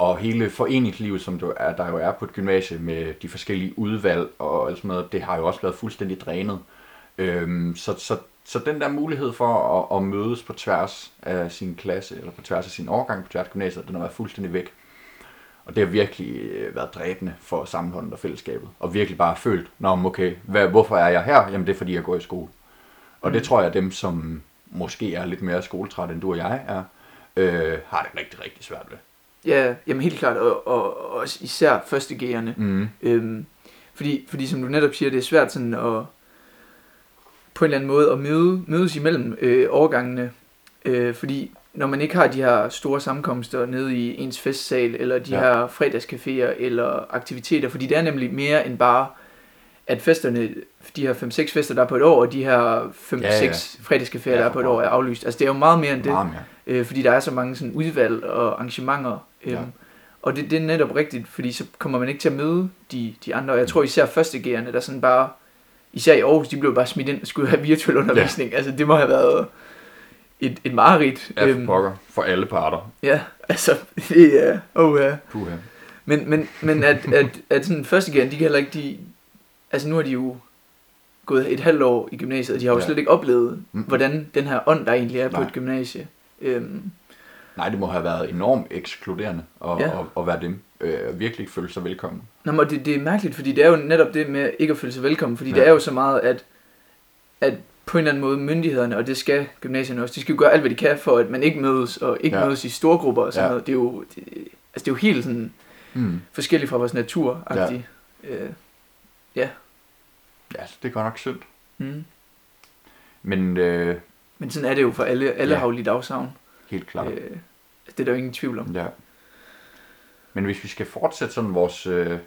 og hele foreningslivet, som der, er, der jo er på et gymnasie med de forskellige udvalg og alt sådan noget, det har jo også været fuldstændig drænet. Øhm, så, så, så den der mulighed for at, at mødes på tværs af sin klasse, eller på tværs af sin årgang, på tværs af gymnasiet, den har været fuldstændig væk. Og det har virkelig øh, været dræbende for sammenholdet og fællesskabet. Og virkelig bare følt, Nå, okay, hvad, hvorfor er jeg her? Jamen det er fordi, jeg går i skole. Og det Mm. tror jeg, dem, som måske er lidt mere skoletræt, end du og jeg er, øh, har det rigtig, rigtig svært ved. Ja, jamen helt klart, og, og, og især første G'erne. Mm. Øhm, fordi, fordi som du netop siger, det er svært sådan at på en eller anden måde at møde, mødes imellem øh, årgangene. Øh, fordi når man ikke har de her store sammenkomster nede i ens festsal, eller de Ja. her fredagscaféer, eller aktiviteter, fordi det er nemlig mere end bare, at festerne, de her 5-6 fester, der er på et år, og de her 5-6 Ja, ja. fredagscaféer, Ja, der er på et år, er aflyst. Altså det er jo meget mere end det Meget mere. Øh, fordi der er så mange sådan udvalg og arrangementer. Øhm, Ja. Og det, det er netop rigtigt, fordi så kommer man ikke til at møde de, de andre. Jeg tror især første G'erne, der sådan bare, især i Aarhus, de blev bare smidt ind og skulle have virtuel undervisning. Ja. Altså det må have været et, et mareridt. Ja, for pokker. For alle parter. ja, altså det er, oh ja. Puha. Men, men, men at, at, at sådan første G'erne, de kan heller ikke, de, altså nu har de jo gået et halvt år i gymnasiet, og de har jo Ja. slet ikke oplevet, Mm. hvordan den her ånd, der egentlig er på Nej. et gymnasie. Øhm, Nej, det må have været enormt ekskluderende at, Ja. at, at være dem. Øh, virkelig ikke føle sig velkommen. Nå, men det, det er mærkeligt, fordi det er jo netop det med ikke at føle sig velkommen, fordi Ja. ja. det er jo så meget, at, at på en eller anden måde myndighederne, og det skal gymnasierne også, de skal jo gøre alt, hvad de kan for, at man ikke mødes, og ikke Ja. ja. mødes i store grupper og sådan Ja. ja. noget. Det er jo, det, altså det er jo helt sådan Mm. forskelligt fra vores natur ja. øh, Ja, det er godt nok synd. mm. Men øh, Men sådan er det jo for alle, alle Ja. har jo lidt afsavn. helt klart. Øh, det er der jo ingen tvivl om. Ja. Men hvis vi skal fortsætte sådan vores, øh,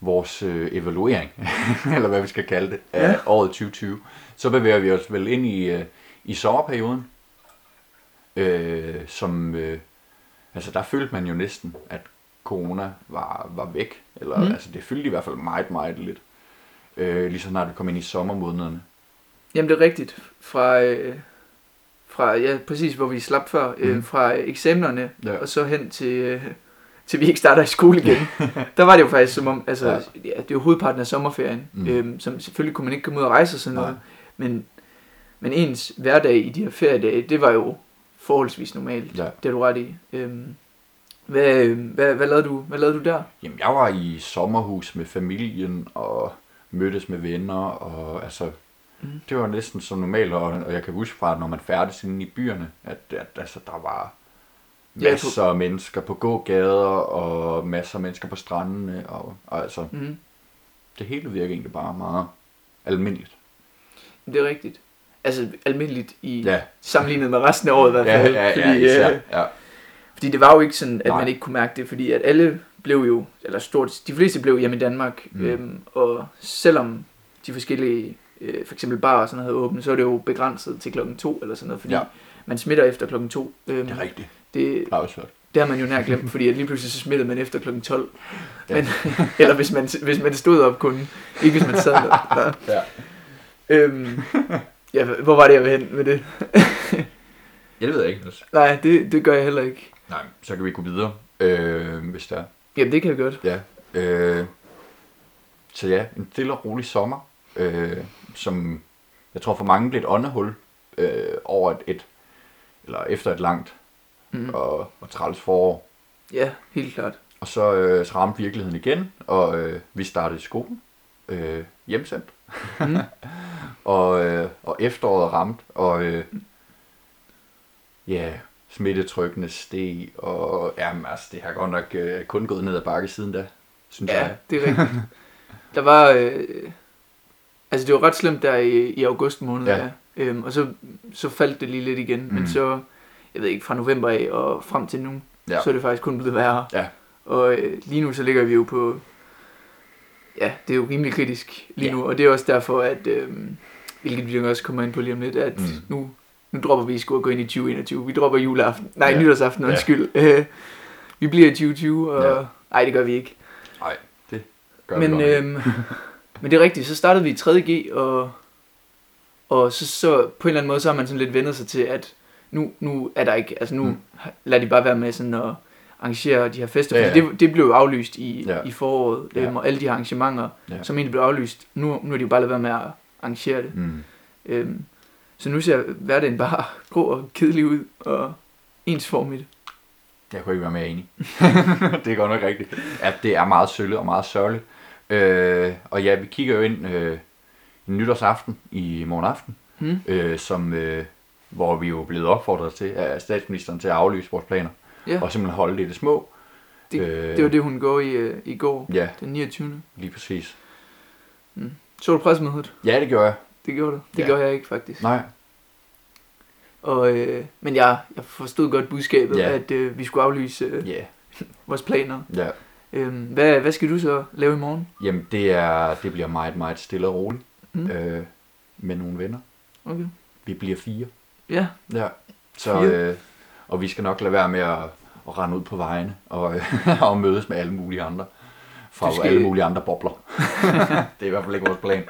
vores øh, evaluering, eller hvad vi skal kalde det, af Ja. året 2020, så bevæger vi os vel ind i, øh, i sommerperioden, øh, som, øh, altså der følte man jo næsten, at corona var, var væk, eller. Mm. altså det fyldte i hvert fald meget, meget lidt, øh, lige så snart vi kom ind i sommermånederne. Jamen det er rigtigt. Fra, øh, fra ja, præcis hvor vi slap før, øh, Mhm. fra eksamenerne, Ja. og så hen til, øh, til vi ikke starter i skole igen. der var det jo faktisk som om, altså, Ja. ja. det er jo hovedparten af sommerferien, Mm. mm. øhm, som selvfølgelig kunne man ikke komme ud og rejse og sådan Nej. noget, men, men ens hverdag i de her feriedage, det var jo forholdsvis normalt. Ja. Det er du ret i. Øhm, hvad, øh, hvad, hvad, lavede du, hvad lavede du der? Jamen, jeg var i sommerhus med familien og mødtes med venner, og altså, Mm. det var næsten så normalt, og, og jeg kan huske fra, når man færdes inde i byerne, at, at altså, der var Ja, masser af mennesker på gågader, og masser af mennesker på strandene, og, og altså, Mm. det hele virker egentlig bare meget almindeligt. Det er rigtigt. Altså almindeligt i Ja, sammenlignet med resten af året i hvert ja, fald. ja, ja, fordi, især, øh, ja. fordi det var jo ikke sådan, at Nej. man ikke kunne mærke det, fordi at alle blev jo, eller stort, de fleste blev hjemme i Danmark. Mm. øhm, og selvom de forskellige, øh, for eksempel bar og sådan noget havde åbent, så er det jo begrænset til klokken to eller sådan noget, fordi ja. Man smitter efter klokken to. Øhm, Det er rigtigt. det, hørt. det har man jo nær glemt, fordi at lige pludselig så smittede man efter klokken 12. Ja. Men, eller hvis man, hvis man stod op kun, ikke hvis man sad der. Ja. Øhm, ja, hvor var det, jeg var hen med det? Det ved jeg ikke. altså. Nej, det, det gør jeg heller ikke. Nej, så kan vi gå videre, øh, hvis der er. Jamen, det kan jeg godt. Ja. Øh, så ja, en stille og rolig sommer, øh, som jeg tror for mange blev et åndehul øh, over et, et, eller efter et langt Mm. og, og træls forår. Ja, helt klart. Og så, øh, så ramte virkeligheden igen, og øh, vi startede i skolen, øh, hjemsendt, Mm. og, øh, og efteråret ramte, og øh, ja, smittetrykkene steg, og jamen, altså, det har godt nok øh, kun gået ned ad bakke siden da, synes Ja, jeg. det er rigtigt. Der var... Øh, altså, det var ret slemt der i, i august måned, ja. Ja. ja. Øhm, og så, så faldt det lige lidt igen. Mm. Men så, jeg ved ikke, fra november af og frem til nu, ja. Ja. så er det faktisk kun blevet værre. Ja. Og øh, lige nu så ligger vi jo på... Ja, det er jo rimelig kritisk lige Ja. nu. Og det er også derfor, at... Øh, hvilket vi også kommer ind på lige om lidt, at mm. Nu, nu dropper vi sgu at gå ind i 2021. Vi dropper juleaften. Nej, ja. Ja. nytårsaften, Ja. undskyld. Øh, vi bliver i 2020, og... Ja. Nej, det gør vi ikke. Nej, det gør vi Men, godt nok. øhm, men det er rigtigt, så startede vi i 3.G, og, og så, så på en eller anden måde, så har man sådan lidt vendt sig til, at nu, nu er der ikke, altså nu mm. Lader de bare være med sådan at arrangere de her fester, Ja, ja. Det, det blev jo aflyst i, ja. I foråret, Ja. øhm, og alle de her arrangementer, ja. Ja. som egentlig blev aflyst, nu, nu er de jo bare lavet være med at arrangere det. Mm. Øhm, så nu ser hverdagen bare grå og kedelig ud, og ensformigt. Jeg kunne ikke være mere enig. det er godt nok rigtigt. At det er meget sølle og meget sørgeligt. Øh, og ja, vi kigger jo ind øh, nytårsaften i morgen aften, Hmm? øh, som, øh, hvor vi jo er blevet opfordret til af statsministeren til at aflyse vores planer. Ja, Og simpelthen holde det i det små. det, øh, det var det, hun går i, øh, i går, Ja, den 29. lige præcis. Så du pressemødet? Ja, det gjorde jeg. Det gjorde du. Det Ja. gjorde jeg ikke, faktisk. Nej. Og, øh, men jeg, jeg forstod godt budskabet, Ja. at øh, vi skulle aflyse øh, Ja. vores planer. ja. Øhm, hvad, hvad skal du så lave i morgen? Jamen, det, er, det bliver meget, meget stille og roligt. Mm. Øh, med nogle venner. Okay. Vi bliver fire. Ja, Ja. Så, Fire? øh, og vi skal nok lade være med at, at rende ud på vejene og, og mødes med alle mulige andre. Fra skal- alle mulige andre bobler. det er i hvert fald ikke vores plan.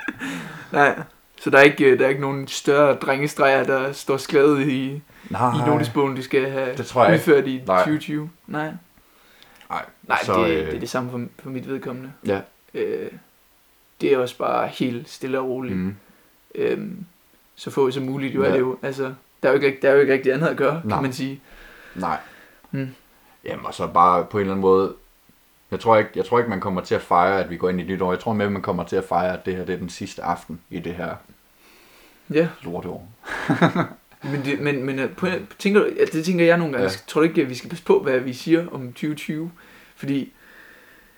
nej. Så der er ikke, øh, der er ikke nogen større drengestreger, der står skrevet i, Nej, i notesbogen, de skal have det tror jeg ikke. udført i Nej. 2020? Nej. Nej, så, det, øh, det er det samme for, for mit vedkommende. Ja. Øh, det er også bare helt stille og roligt. Mm. Øhm, så få som muligt, jo Ja. er det jo. Altså, der er jo ikke, der er jo ikke rigtig andet at gøre, Nej. kan man sige. nej. Mm. Jamen, og så bare på en eller anden måde... Jeg tror, ikke, jeg tror ikke, man kommer til at fejre, at vi går ind i et nyt år. Jeg tror at man kommer til at fejre, at det her det er den sidste aften i det her Ja. lorteår. Men, det, men, men øh, på, tænker, du- altså, det tænker jeg nogle gange. Ja. Tror du ikke, at vi skal passe på, hvad vi siger om 2020? Fordi,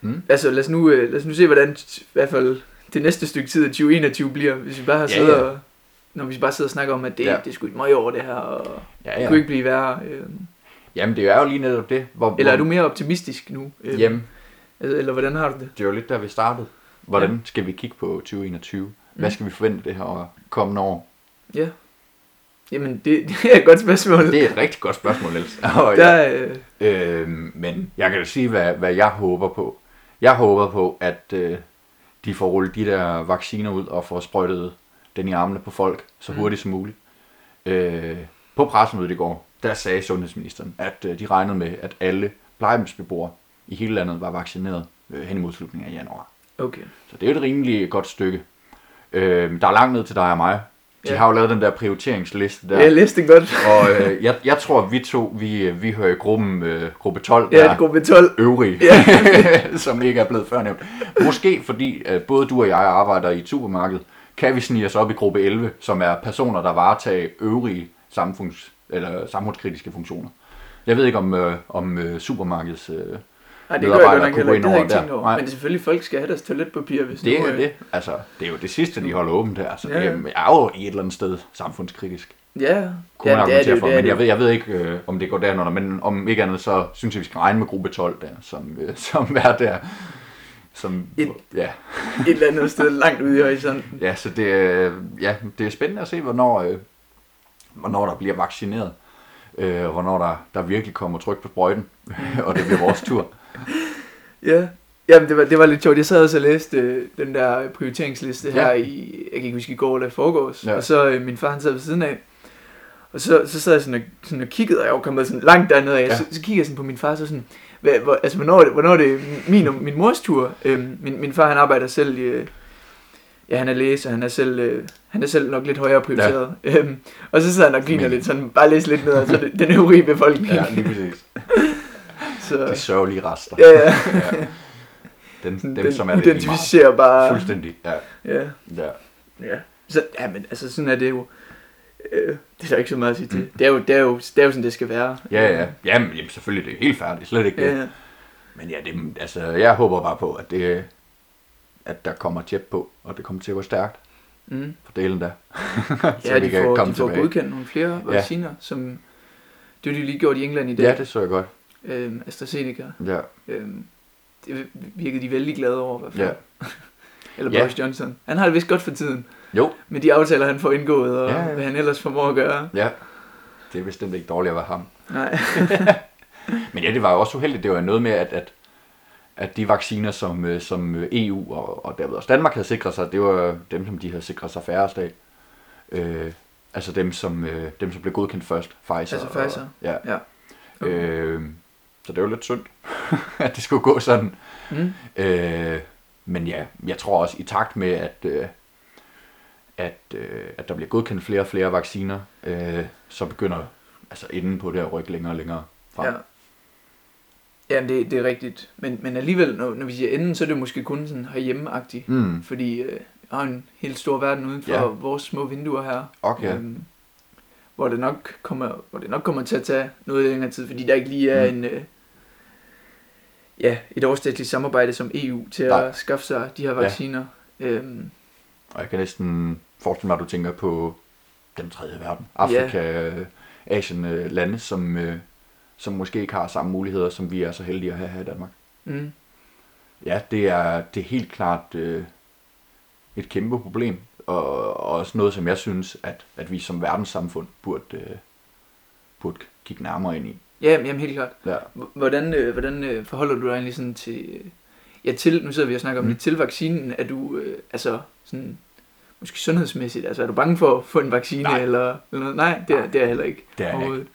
Mm. altså lad os, nu, øh, lad os nu se, hvordan i hvert fald det næste stykke tid af 2021 bliver, hvis vi bare har Ja, siddet ja. og, når vi bare sidder og snakker om, at det, Ja. ja. det er sgu et møg over det her, og Ja, det ja. kunne ikke blive værre. Øh, Jamen, det er jo lige netop det. Hvor, eller er du mere optimistisk nu? Øh, Jamen, altså, eller hvordan har du det? det er jo lidt der, vi startede. Hvordan skal vi kigge på 2021? Hvad Mm. skal vi forvente det her kommende år? Ja. Jamen, det, det er et godt spørgsmål. Det er et rigtig godt spørgsmål, Niels. Og, ja. der, øh, øhm, men jeg kan da sige, hvad, hvad jeg håber på. Jeg håber på, at øh, de får rullet de der vacciner ud og får sprøjtet den i armene på folk så Mm. hurtigt som muligt. Øh, på pressemødet i går, der sagde sundhedsministeren, at øh, de regnede med, at alle plejehjemsbeboere i hele landet var vaccineret øh, hen imod slutningen af januar. okay. Så det er et rimelig godt stykke. Øh, der er langt ned til dig og mig. De Ja. har jo lavet den der prioriteringsliste der. Ja. Jeg læste godt. Og øh, jeg, jeg tror, vi to, vi, øh, vi hører i gruppen, øh, gruppe 12, Ja, der er gruppe 12. øvrige, Ja. som ikke er blevet førnævnt. Måske fordi øh, både du og jeg arbejder i et supermarked, kan vi snige os op i gruppe 11, som er personer, der varetager øvrige samfunds, eller samfundskritiske funktioner. Jeg ved ikke om, øh, om øh, supermarkeds... Øh, Nej, det gør jeg godt nok heller ikke. Det havde jeg ikke tænkt over. Nej. Men selvfølgelig, folk skal have deres toiletpapir, hvis det nu, er øh, det. Altså, det er jo det sidste, de holder åbent her. Så Ja, det er jo et eller andet sted samfundskritisk. Ja, Kunne ja man det er det jo. for, Det er men jeg ved, jeg ved ikke, øh, om det går derunder, men om ikke andet, så synes jeg, vi skal regne med gruppe 12 der, som, øh, som er der. Som, Et- ja, Et eller andet sted langt ude i horisonten. ja, så det, er- ja, det er spændende at se, hvornår, øh, hvornår der bliver vaccineret. Øh, hvornår der, der virkelig kommer tryk på sprøjten, og det bliver vores tur. Ja. Jamen, det var, det var lidt sjovt. Jeg sad også og læste øh, den der prioriteringsliste her Ja. i, jeg kan ikke huske i går eller i forgårs. Ja. Og så øh, min far, han sad ved siden af. Og så, så sad jeg sådan og, sådan og kiggede, og jeg var kommet sådan langt dernede af. Ja. Så, så kiggede jeg sådan på min far, så sådan, hvad, hvor, altså, hvornår, er det, hvornår er det min og min mors tur? Øhm, min, min far, han arbejder selv i, øh, ja, han er læser, han er selv, øh, han er selv nok lidt højere prioriteret. Ja. Øhm, og så sidder han og griner Men- lidt, sådan bare læse lidt ned, altså den øvrige befolkning. Ja, lige præcis. så, De sørgelige rester. ja, ja. ja. Den, Sådan, dem, den som er lige meget. identificerbare. Fuldstændig, ja. Ja, ja. ja. Så, ja, men altså sådan er det jo. Øh, det er der ikke så meget at sige til. Det er jo, det er jo, det er jo sådan, det skal være. Ja, ja. Jamen, jamen, selvfølgelig, det er helt færdigt. Slet ikke det. Ja, ja. Men ja, det, altså, jeg håber bare på, at, det, at der kommer tjep på, og det kommer til at gå stærkt Mm. for delen der. Ja, de får, de får tilbage. godkendt nogle flere Ja. vacciner, som det har de lige gjort i England i dag. Ja, det så jeg godt. Øhm, AstraZeneca. Ja, Øhm, det virkede de vældig glade over i hvert fald. ja. Eller Ja. Boris Johnson. Han har det vist godt for tiden. Jo, Med de aftaler, han får indgået, og Ja, hvad han ellers formår at gøre. ja. Det er bestemt ikke dårligt at være ham. Nej. Men ja, det var jo også uheldigt. Det var noget med, at, at, at de vacciner, som, øh, som øh, EU og, og derved også Danmark havde sikret sig, det var dem, som de havde sikret sig færrest af. Øh, altså dem som, øh, dem, som blev godkendt først. Pfizer. Altså Pfizer. Og, ja. Ja. Øh, så det var lidt synd, at det skulle gå sådan. Mm. Øh, men ja, jeg tror også i takt med, at, øh, at, øh, at der bliver godkendt flere og flere vacciner, øh, så begynder altså enden på det at rykke længere og længere frem. Ja. Jamen, det, det er rigtigt. Men, men alligevel, når, når vi siger enden, så er det måske kun sådan herhjemmeagtigt. Mm. Fordi øh, har en helt stor verden uden for Ja. ja. vores små vinduer her. Okay. Øhm, hvor, det nok kommer, hvor det nok kommer til at tage noget længere tid, fordi der ikke lige er Mm. en... Øh, ja, et overstatsligt samarbejde som EU til Nej. at skaffe sig de her vacciner. Ja. Øhm, Og jeg kan næsten forestille mig, at du tænker på den tredje verden. Afrika, yeah. Asien, øh, lande, som, øh, som måske ikke har samme muligheder, som vi er så heldige at have her i Danmark. mm, Ja, det er, det er helt klart øh, et kæmpe problem, og, og også noget, som jeg synes, at, at vi som verdenssamfund burde, øh, burde kigge nærmere ind i. ja, jamen helt klart. Ja. Hvordan, øh, hvordan øh, forholder du dig egentlig sådan til... Øh, ja, til, nu sidder vi og snakker om Mm. det, til vaccinen. Er du, øh, altså sådan... Måske sundhedsmæssigt, altså er du bange for at få en vaccine Nej. eller, eller noget? Nej, det er, Nej. det er jeg heller ikke. Det er jeg ikke.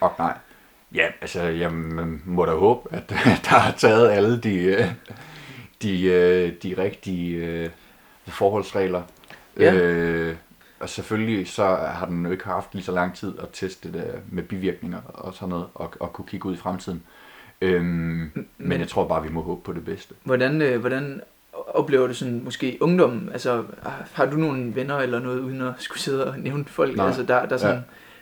Og nej. Ja, altså, jeg må da håbe, at der er taget alle de, øh, de, øh, de rigtige forholdsregler. Ja. Øh, og selvfølgelig så har den jo ikke haft lige så lang tid at teste det med bivirkninger og sådan noget, og, og kunne kigge ud i fremtiden. Øhm, men, men jeg tror bare, vi må håbe på det bedste. Hvordan, øh, hvordan oplever du sådan måske ungdommen? Altså, har- du nogle venner eller noget, uden at skulle sidde og nævne folk, Nej. altså, der, der, sådan,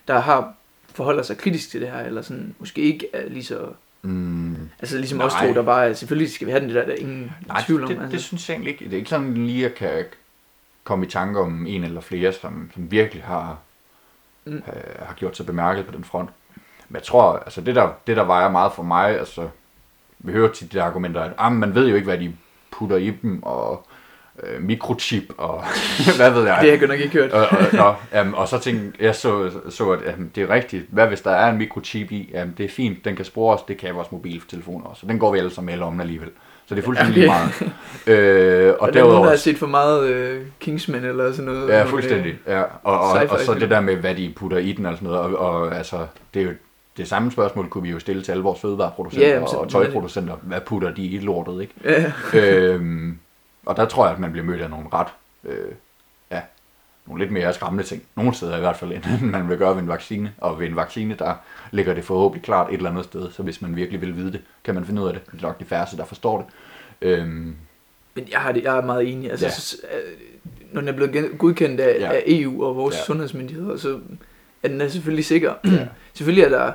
ja. der har forholder sig kritisk til det her, eller sådan, måske ikke er lige så, Mm, altså ligesom Nej. os to, der bare, selvfølgelig skal vi have den, der, der er ingen nej, tvivl om. det, altså. det synes jeg egentlig ikke. Det er ikke sådan lige, at jeg kan komme i tanke om en eller flere, som, som virkelig har, Mm. øh, har gjort sig bemærket på den front. Men jeg tror, altså det der, det der vejer meget for mig, altså vi hører tit de argumenter, at ah, man ved jo ikke, hvad de putter i dem, og øh, mikrochip, og hvad ved jeg. det har jeg nok ikke hørt. og, og, nå, jamen, og så tænkte jeg så, så at jamen, det er rigtigt. Hvad hvis der er en mikrochip i? Jamen, det er fint, den kan spore os, det kan vores mobiltelefoner også. Så den går vi alle sammen med om alligevel. Så det er fuldstændig lige meget. Øh, og Og der er nogen, der derudover, har set for meget øh, Kingsman eller sådan noget. ja, fuldstændig. Ja. Og, og, og, så det der med, hvad de putter i den og sådan noget. Og, og altså, det er jo det samme spørgsmål kunne vi jo stille til alle vores fødevareproducenter Ja, jamen, og tøjproducenter. Hvad putter de i lortet, ikke? Ja, øhm, og der tror jeg, at man bliver mødt af nogle ret, øh, nogle lidt mere skræmmende ting. Nogle steder i hvert fald, end man vil gøre ved en vaccine. Og ved en vaccine, der ligger det forhåbentlig klart et eller andet sted. Så hvis man virkelig vil vide det, kan man finde ud af det. Det er nok de færreste, der forstår det. Øhm, Men jeg, har det, jeg er meget enig. Altså, Ja. så, øh, når den er blevet godkendt af, Ja. af EU og vores ja. sundhedsmyndigheder, så er den er selvfølgelig sikker. Ja. selvfølgelig er der,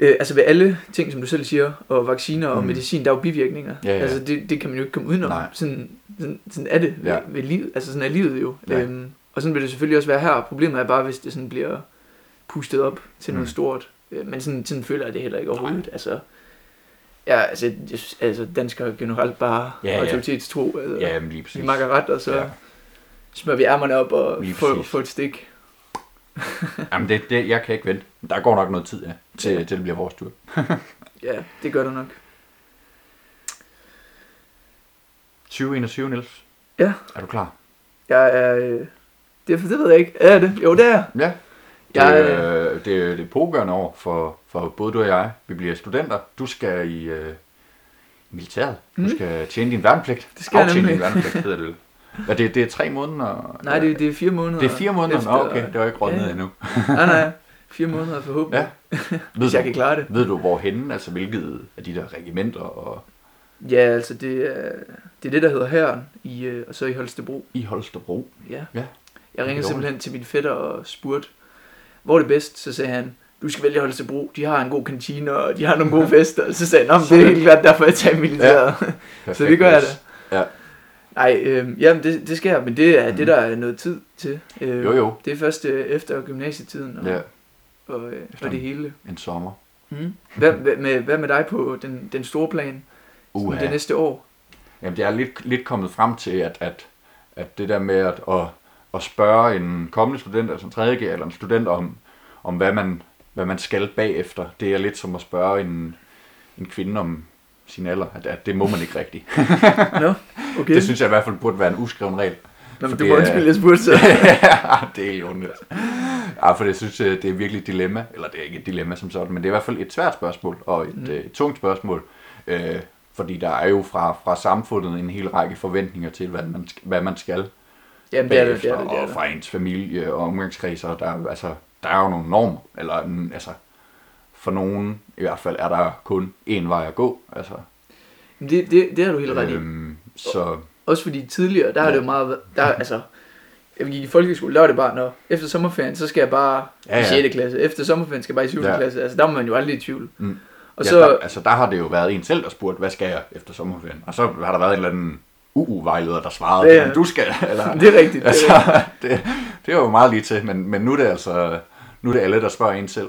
øh, altså ved alle ting, som du selv siger, og vacciner og Mm. medicin, der er jo bivirkninger. Ja, ja. Altså det, det kan man jo ikke komme udenom. Nej. Sådan, sådan, sådan er det ved, Ja. ved livet. Altså sådan er livet jo. Ja. Øhm, og sådan vil det selvfølgelig også være her. Problemet er bare, hvis det sådan bliver pustet op til noget Mm. stort. Øh, Men sådan, sådan føler jeg det heller ikke overhovedet. Altså, ja, altså, jeg, synes- altså danskere generelt bare Ja, ja, autoritetstro. Altså, ja, men lige præcis. vi makker ret, og så Ja. smører vi ærmerne op og får, får et stik. Jamen, det, det, jeg kan ikke vente. Der går nok noget tid, ja, til, Ja. til det bliver vores tur. Ja, det gør der nok. 2021, Niels. Ja. Er du klar? Jeg er... Øh, det, det ved jeg ikke. Er det? Jo, det er jeg. Ja. Det, Jeg, er, det, er- det er pågørende år for, for både du og jeg. Vi bliver studenter. Du skal i øh, militæret. Du Mm. skal tjene din værnepligt. Det skal Aftjene din værnepligt, hedder det. Ja, det, det er tre måneder. Nej, det, det er fire måneder. det er fire måneder. efter- Nå, okay, det var ikke rådnet Ja. endnu. Nej, nej. Fire måneder forhåbentlig. Ja. Ved jeg du, kan klare det. ved du hvorhenne, altså hvilket af de der regimenter og Ja, altså det er det, er det der hedder Hæren, i, øh, og så i Holstebro. i Holstebro? Ja. Ja. Jeg ringede simpelthen til min fætter og spurgte, hvor er det bedst? Så sagde han, du skal vælge Holstebro, de har en god kantine, og de har nogle gode fester. Så sagde han, "Nå, men det er helt klart derfor, jeg tager militæret. Ja. så det gør jeg da. Ja. Nej, øh, jamen det, det jeg, men det er det, der er noget tid til. Øh, Jo, jo. Det er først øh, efter gymnasietiden og, Ja, og, øh, Efter og det hele. en sommer. Mm. Hvad, hvad, med, hvad med dig på den, den store plan? Uha. Det næste år? Jamen, det er lidt, lidt kommet frem til, at, at, at det der med at, at, at spørge en kommende student, altså en 3. eller en student om, om hvad, man, hvad man skal bagefter, det er lidt som at spørge en, en kvinde om sin alder, at, at det må man ikke rigtigt. Nå, okay. Det synes jeg i hvert fald burde være en uskreven regel. Nå, men for du det må er- undskylde, jeg spurgte så. ja, det er jo ondt. Ja, for det synes jeg, det er virkelig et dilemma. Eller det er ikke et dilemma som sådan, men det er i hvert fald et svært spørgsmål, og et, Mm. mm. et tungt spørgsmål. Øh, fordi der er jo fra, fra samfundet en hel række forventninger til, hvad man, hvad man skal Jamen, det er det, det er det, det er og det. fra ens familie og omgangskredser. Der, er- altså, der er jo nogle normer, eller en, altså, for nogen i hvert fald er der kun én vej at gå. Altså, Det, det, det har du helt ret i. øhm, så Også fordi tidligere, der har det jo meget der, altså, jeg gik i folkeskole, der var det bare, når efter sommerferien, så skal jeg bare Ja, i ja. 6. klasse. Efter sommerferien skal jeg bare i 7. Ja. klasse. Altså, der var man jo aldrig i tvivl. Mm. Og ja, så, der, altså, der har det jo været en selv, der spurgte, hvad skal jeg efter sommerferien? Og så har der været en eller anden UU-vejleder, der svarede, Ja, ja. ja. du skal. Eller, det er rigtigt. Det er altså, rigtigt. det, det er jo meget lige til, men, men nu er det altså, nu er det alle, der spørger en selv.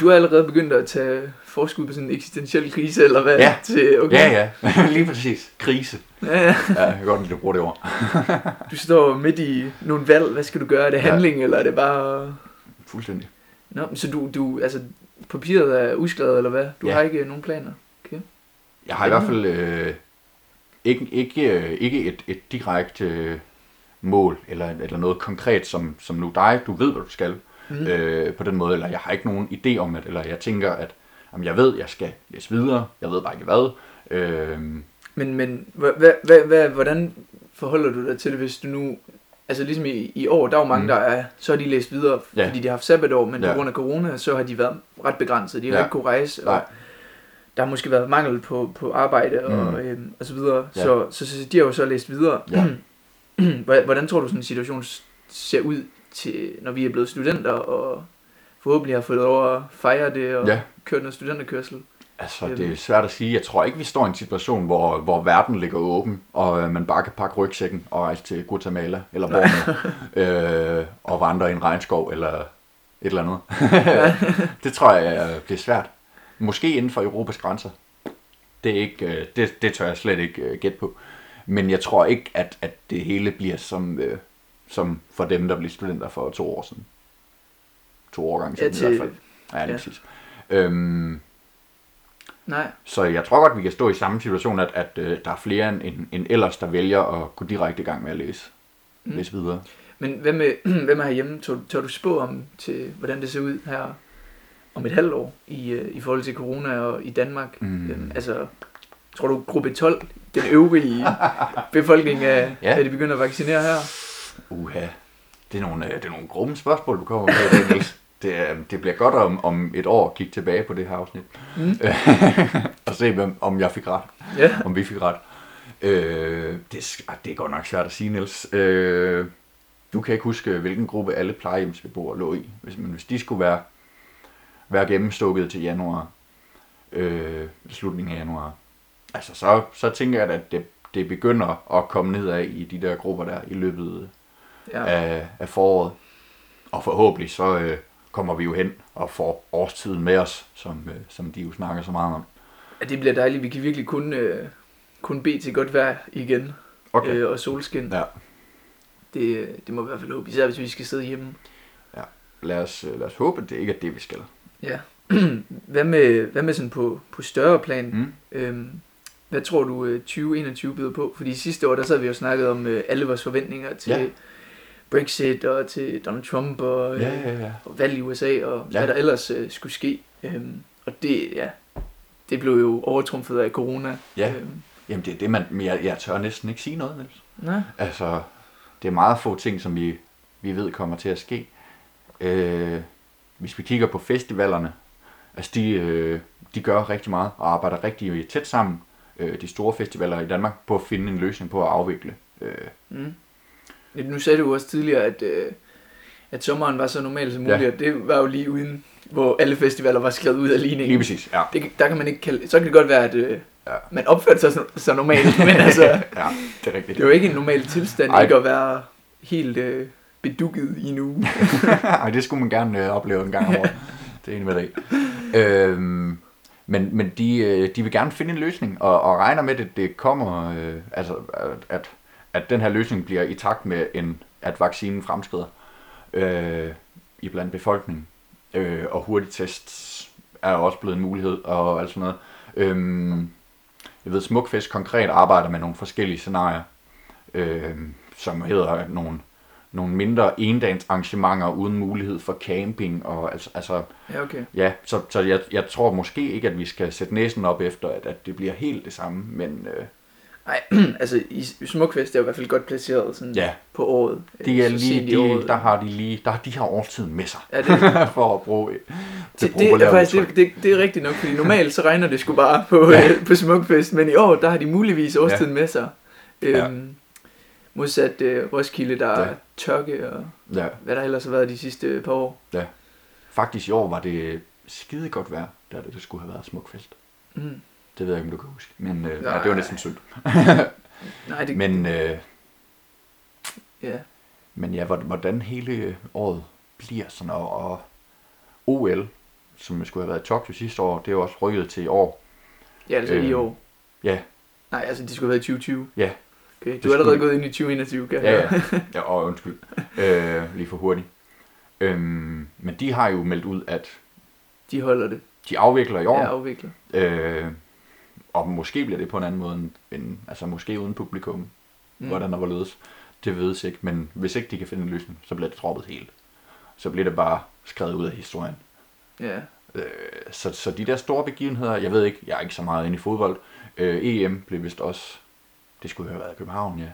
Du har allerede begyndt at tage forskud på sådan en eksistentiel krise, eller hvad? Ja. Til, okay. Ja, ja, lige præcis. Krise. ja, ja. Ja, jeg kan godt lide, at du bruger det ord. Du står midt i nogle valg. Hvad skal du gøre? Er det Ja. handling, eller er det bare... Fuldstændig. Nå, så du, du, altså, papiret er uskrevet, eller hvad? Du Ja. har ikke nogen planer? Jeg har i hvert fald øh, ikke, ikke, øh, ikke et, et direkte øh, mål, eller, eller noget konkret, som, som nu dig, du ved, hvad du skal. Mm. øh, på den måde, eller jeg har ikke nogen idé om det, eller jeg tænker, at jamen, jeg ved, jeg skal læse videre, jeg ved bare ikke hvad. Øh, Men, men hvad, hvad, hvad, hvordan forholder du dig til det, hvis du nu... Altså ligesom i, i år, der er jo mange, Mm. der er... Så har de læst videre, Ja. fordi de har haft sabbatår, men Ja. på grund af corona, så har de været ret begrænset. De har Ja. ikke kunne rejse, og Nej. der har måske været mangel på, på arbejde og, Mm. øhm, og så videre. Ja. Så, så, så de har jo så læst videre. Ja. Hvordan- tror du sådan en situation ser ud, til, når vi er blevet studenter, og forhåbentlig har fået lov at fejre det, og ja, kørt noget studenterkørsel? altså Øhm. det er svært at sige. Jeg tror ikke, vi står i en situation, hvor, hvor verden ligger åben, og øh, man bare kan pakke rygsækken og rejse til Guatemala eller Borneo, øh, og vandre i en regnskov eller et eller andet. det tror jeg øh, bliver svært. Måske inden for Europas grænser. Det, er ikke, øh, det, det tør jeg slet ikke øh, gætte på. Men jeg tror ikke, at, at det hele bliver som, øh, som for dem, der blev studenter for to år siden. To årgange Ja, siden i hvert til, fald. Ja, lige ja. ja. præcis. Øhm, nej, så jeg tror godt, vi kan stå i samme situation, at, at øh, der er flere end, end, end ellers, der vælger at gå direkte i gang med at læse, Mm. mm. læse videre. Men hvad med, hvad med herhjemme? Tør, tør du spå om, til, hvordan det ser ud her om et halvt år i, øh, i forhold til corona og i Danmark? Mm. Øhm, altså, tror du gruppe 12, den øvrige befolkning, er, Ja. er de begynder at vaccinere her? Uha. Det er nogle, øh, det er nogle grumme spørgsmål, du kommer med i dag, Niels. Det, er- det bliver godt om, om et år at kigge tilbage på det her afsnit. Mm. og se, om jeg fik ret. Ja. Om vi fik ret. Øh, det, ah, det er godt nok svært at sige, Niels. Øh, du kan ikke huske, hvilken gruppe alle plejehjemsbeboere lå i. Hvis, men hvis de skulle være, være gennemstukket til januar, øh, slutningen af januar, altså så, så tænker jeg, at det, det begynder at komme nedad i de der grupper der i løbet ja. af, af foråret. Og forhåbentlig så øh, kommer vi jo hen og får årstiden med os, som, øh, som de jo snakker så meget om. ja. Det bliver dejligt. Vi kan virkelig kun, øh, kun bede til godt vejr igen. Okay. Øh, og solskin. Ja. Det, det må vi i hvert fald håbe. Især hvis vi skal sidde hjemme. Lad os, øh, lad os håbe, at det ikke er det, vi skal. Ja. hvad, med, hvad med sådan på, på større plan? Mm. Øhm, hvad tror du øh, 2021 byder på? Fordi sidste år, der sad vi jo snakket om øh, alle vores forventninger til Ja. Brexit og til Donald Trump og, øh, Ja, ja, ja. og valg i USA og Ja. hvad der ellers øh, skulle ske. Øhm, og det, ja, det blev jo overtrumfet af corona. Ja. Øhm, Jamen det er det, man, men jeg, jeg tør næsten ikke sige noget, Niels. nej. Altså, det er meget få ting, som vi, vi ved kommer til at ske. Øh, hvis vi kigger på festivalerne, altså de, øh, de gør rigtig meget og arbejder rigtig tæt sammen, øh, de store festivaler i Danmark, på at finde en løsning på at afvikle. Øh, Mm. Nu sagde du også tidligere, at, øh, at sommeren var så normal som muligt, Ja. og det var jo lige uden, hvor alle festivaler var skrevet ud af ligningen. lige præcis, ja. Det, der kan man ikke kalde, så kan det godt være, at øh, Ja. man opførte sig så, så normalt, men altså, ja, det er rigtigt. det er jo ikke en normal tilstand Ej. ikke at være helt øh, bedukket i en uge. Ej, det skulle man gerne øh, opleve en gang om året. det er en med det. Øhm, men men de, øh, de vil gerne finde en løsning, og, og regner med, at det kommer, øh, altså, at, at, at den her løsning bliver i takt med, en, at vaccinen fremskrider øh, i blandt befolkningen. Øh, og hurtig tests er også blevet en mulighed, og alt sådan noget. Øhm, jeg ved, Smukfest konkret arbejder med nogle forskellige scenarier, øh, som hedder nogle nogle mindre endagens arrangementer uden mulighed for camping og altså, altså Ja, okay. ja, så, så jeg, jeg tror måske ikke, at vi skal sætte næsen op efter, at, at det bliver helt det samme, men øh, Nej, altså i Smukfest er jo i hvert fald godt placeret sådan ja, på året. de er Så lige, i året. de, der har de lige, der, de har årstiden med sig, Ja, det, for at bruge det, det, det, er faktisk, det, det, det er rigtigt nok, fordi normalt så regner det sgu bare på, Ja. øh, på Smukfest, men i år, der har de muligvis årstiden med sig. Øhm, Modsat øh, Roskilde, der Ja. er tørke og Ja, hvad der ellers har været de sidste par år. faktisk i år var det skide godt vejr, da det, det skulle have været smukfest. Mm. Det ved jeg ikke, om du kan huske, men øh, ja, Nej. det var næsten synd. Nej, det, Men, øh, ja. Men ja, hvor- hvordan hele året bliver sådan, og, og OL, som skulle have været i Tokyo sidste år, det er jo også rykket til i år. ja, altså i Øhm, år. Ja, Nej, altså de skulle have været i 2020. Ja. Okay, Det du er allerede skulle- gået ind i 2021, kan ja, jeg ja, høre. ja og undskyld, øh, lige for hurtigt. Øhm, men de har jo meldt ud, at De holder det. de afvikler i år, Ja, afvikler. øh, og måske bliver det på en anden måde, end- altså måske uden publikum, mm. hvordan der hvorledes. Det vedes ikke, men hvis ikke de kan finde en løsning, så bliver det droppet helt. Så bliver det bare skrevet ud af historien. Ja. Øh, så, så de der store begivenheder, jeg ved ikke, jeg er ikke så meget inde i fodbold. Øh, EM blev vist også, det skulle have været i København, ja.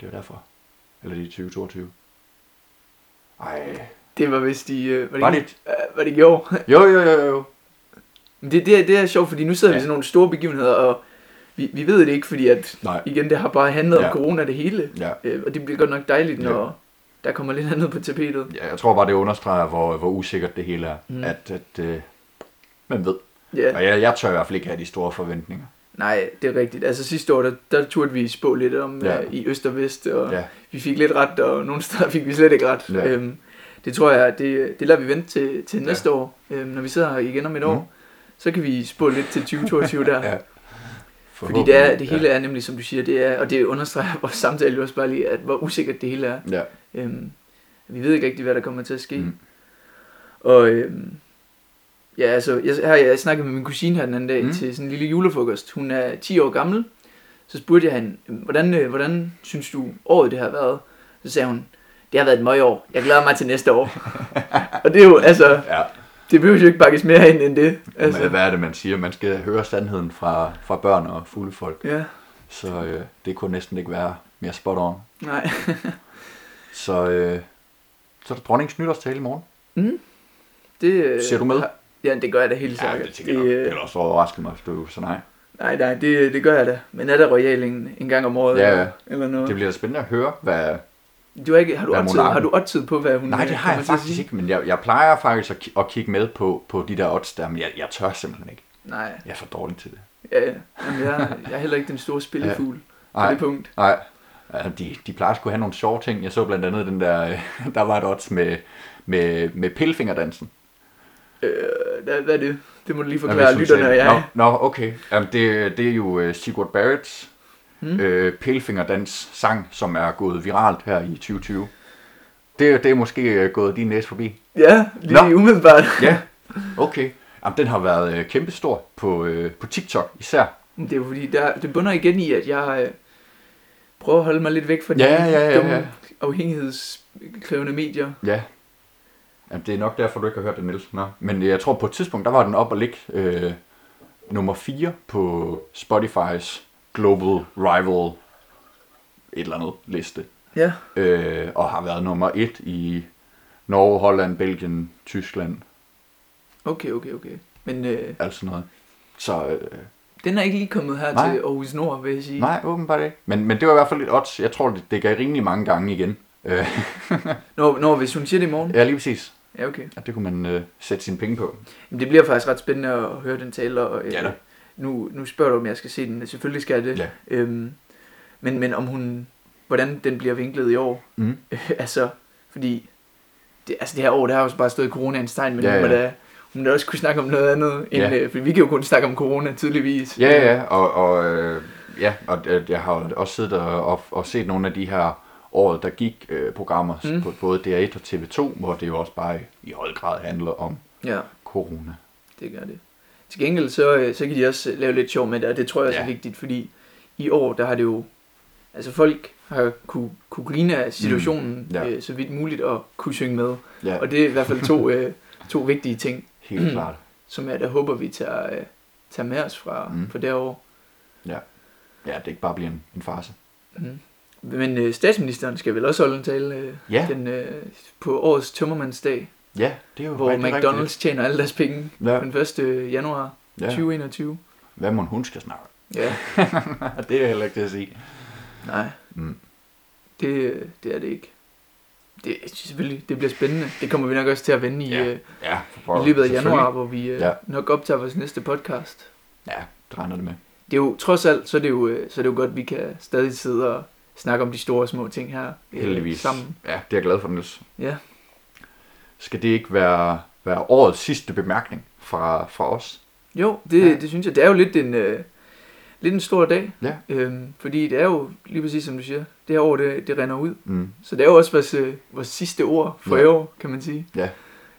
Det var derfor. Eller det er 2022. Ej, Det var vist i... Øh, var, det var det? Øh, var det i år? Jo, jo, jo, jo. Men det, det, er, det er sjovt, fordi nu sidder ja. vi Ja. i sådan nogle store begivenheder, og vi, vi ved det ikke, fordi at, Nej, igen, det har bare handlet ja. Ja. om corona det hele. ja. Øh, og det bliver godt nok dejligt, Ja. når der kommer lidt andet på tapetet. ja. Jeg tror bare, det understreger, hvor, hvor usikkert det hele er. Mm. Mm. At, at øh, man ved. Ja, Og jeg, jeg tør i hvert fald ikke have de store forventninger. nej, det er rigtigt. Altså sidste år, der, der turde vi spå lidt om ja. Ja. uh, i øst og vest, og ja. Ja, vi fik lidt ret, og nogle steder fik vi slet ikke ret. Ja. Øhm, det tror jeg, det, det lader vi vente til, til Ja. næste år, øhm, når vi sidder her igen om et år. Så kan vi spå lidt til 2022 der. ja. Fordi det, er, det hele er nemlig, som du siger, det er, og det understreger vores samtale jo også bare lige, at hvor usikkert det hele er. Ja. Øhm, vi ved ikke rigtig, hvad der kommer til at ske. Mm. Og øhm, ja, altså, jeg, her, jeg snakkede med min kusine her den anden dag mm. Mm. til sådan en lille julefrokost. Hun er 10 år gammel. Så spurgte jeg hende, hvordan, øh, hvordan synes du året det har været? Så sagde hun, det har været et møgår. Jeg glæder mig til næste år. og det er jo, altså, ja. Det behøver jo ikke bakkes mere ind end det. Altså. Altså, Hvad er det, man siger? Man skal høre sandheden fra, fra børn og fulde folk. ja, Så øh, det kunne næsten ikke være mere spot on. nej. Så øh, Så er der dronningens nytårstale i morgen. Mm. Det, øh, Ser du med? Ja, det gør jeg da helt sikkert. det tænker jeg nok. øh, Det ville også overraske mig, hvis du så nej. Nej, nej, det, det gør jeg da. Men er der royal en, gang om året? Ja, eller, ja. eller noget? Det bliver da spændende at høre, hvad... Du har, ikke, har, du oddset, har du oddset på, hvad hun Nej, øh, det har jeg faktisk ikke, men jeg, jeg plejer faktisk at, ki- at kigge med på, på de der odds der, men jeg, jeg tør simpelthen ikke. Nej, Jeg er for dårlig til det. ja, ja. Jamen, jeg, jeg er heller ikke den store spillefugl på Nej, det punkt. nej. Ja, de, de plejer at have nogle sjove ting. Jeg så blandt andet den der, øh, der var et odds med, med, med pillefingerdansen. Øh, hvad, hvad er det? Det må du lige Ja, forklare lytterne og jeg. Nå, nå okay. Jamen, det, det er jo uh, Sigurd Barretts Hmm? øh, pillefingerdans sang, som er gået viralt her i 2020. Det, det er måske øh, gået din næse forbi. Ja, lige Nå. umiddelbart. Ja, okay. Jamen, den har været øh, kæmpestor på, øh, på TikTok især. Det er jo fordi, der, det bunder igen i, at jeg øh, prøver at holde mig lidt væk fra de Ja, ja, ja, dumme ja. afhængighedskrævende medier. Ja. Jamen, det er nok derfor, du ikke har hørt det, Niels. Nå. Men jeg tror, på et tidspunkt, der var den op og ligge øh, nummer 4 på Spotify's Global Rival et eller andet liste. Ja, Øh, og har været nummer 1 i Norge, Holland, Belgien, Tyskland, okay, okay, okay. Men øh, alt sådan noget. Så øh, den er ikke lige kommet her Nej. til Aarhus Nord, vil jeg sige. nej, åbenbart ikke. Men, men det var i hvert fald et odds. Jeg tror, det, det gav rimelig mange gange igen. Øh, Når, når hvis hun siger det i morgen? ja, lige præcis. Ja, okay. Ja, det kunne man øh, sætte sine penge på. Men det bliver faktisk ret spændende at høre den tale, og øh, Ja da. Nu, nu spørger du, om jeg skal se den. Selvfølgelig skal jeg det. Ja. Øhm, men, men om hun, hvordan den bliver vinklet i år. Mm. altså, fordi det, altså det her år, det har jo bare stået i coronaens tegn, men Ja, ja, hun, da, hun da også kunne snakke om noget andet, end, Ja. øh, fordi vi kan jo kun snakke om corona, tydeligvis. Ja, ja, og, og, øh, ja, og øh, jeg har også siddet og, og, og set nogle af de her året, der gik øh, programmer Mm. på både DR1 og TV2, hvor det jo også bare i, i høj grad handler om ja, corona. det gør det. Til gengæld, så, øh, så kan de også lave lidt sjov med det, og det tror jeg også ja. er Ja. vigtigt, fordi i år, der har det jo, altså folk har kunne, kunne grine af situationen, mm. Ja. øh, så vidt muligt, og kunne synge med. Ja, Og det er i hvert fald to, øh, to vigtige ting, helt klart. som jeg da håber, vi tager, øh, tager med os fra, mm. Fra derovre. Ja, det ikke bare bliver en, en farse. Mm. Men øh, statsministeren skal vel også holde en tale øh, Ja. den, øh, på årets tømmermandsdag, Ja, det er jo hvor rigtig, McDonald's tjener alle deres penge Ja. den 1. januar Ja. 2021. Hvad må hun skal snakke? Ja, det er heller ikke det at sige. nej, Mm. det, øh, det er det ikke. Det, selvfølgelig, det bliver spændende. Det kommer vi nok også til at vende i, Ja, øh, Ja, i løbet af januar, hvor vi øh, Ja. nok optager vores næste podcast. Ja, det regner det med. Det er jo, trods alt, så er det jo, øh, så er det jo godt, at vi kan stadig sidde og snakke om de store og små ting her øh, Heldigvis. sammen. Ja, det er jeg glad for, Niels. Ja. Skal det ikke være, være årets sidste bemærkning fra, fra os? Jo, det, Ja. det synes jeg. Det er jo lidt en, øh, lidt en stor dag. Ja. Øhm, fordi det er jo, lige præcis som du siger, det her år, det, det render ud. Mm. Så det er jo også vores, øh, vores sidste ord for Ja. i år, kan man sige. Ja. Jeg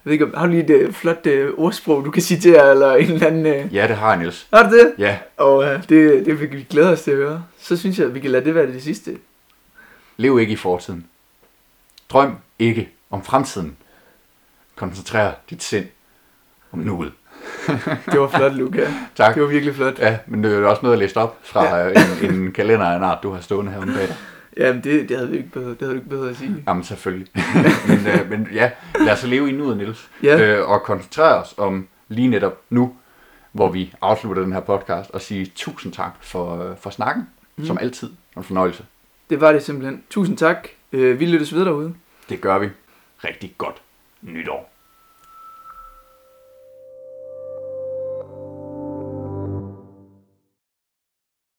ved ikke, har du lige et øh, flot øh, ordsprog, du kan citere, eller en eller anden... Øh... Ja, det har jeg, Niels. Har du det? Ja, Og øh, det, det vil vi glæde os til at høre. Så synes jeg, at vi kan lade det være det sidste. lev ikke i fortiden. Drøm ikke om fremtiden. Koncentrer dit sind om nuet. Det var flot, Luca. Tak. Det var virkelig flot. Ja, men det er også noget, jeg læste op fra Ja. en, en kalender af en art, du har stående her om dagen. Jamen, det, det havde vi ikke bedre, det havde du ikke bedre at sige. Jamen selvfølgelig. men, øh, men ja, lad os leve i nuet, Niels. Ja, Øh, og koncentrere os om lige netop nu, hvor vi afslutter den her podcast, og sige tusind tak for, øh, for snakken, Mm. som altid. En fornøjelse. det var det simpelthen. Tusind tak. Øh, vi lyttes ved derude. Det gør vi. Rigtig godt nytår.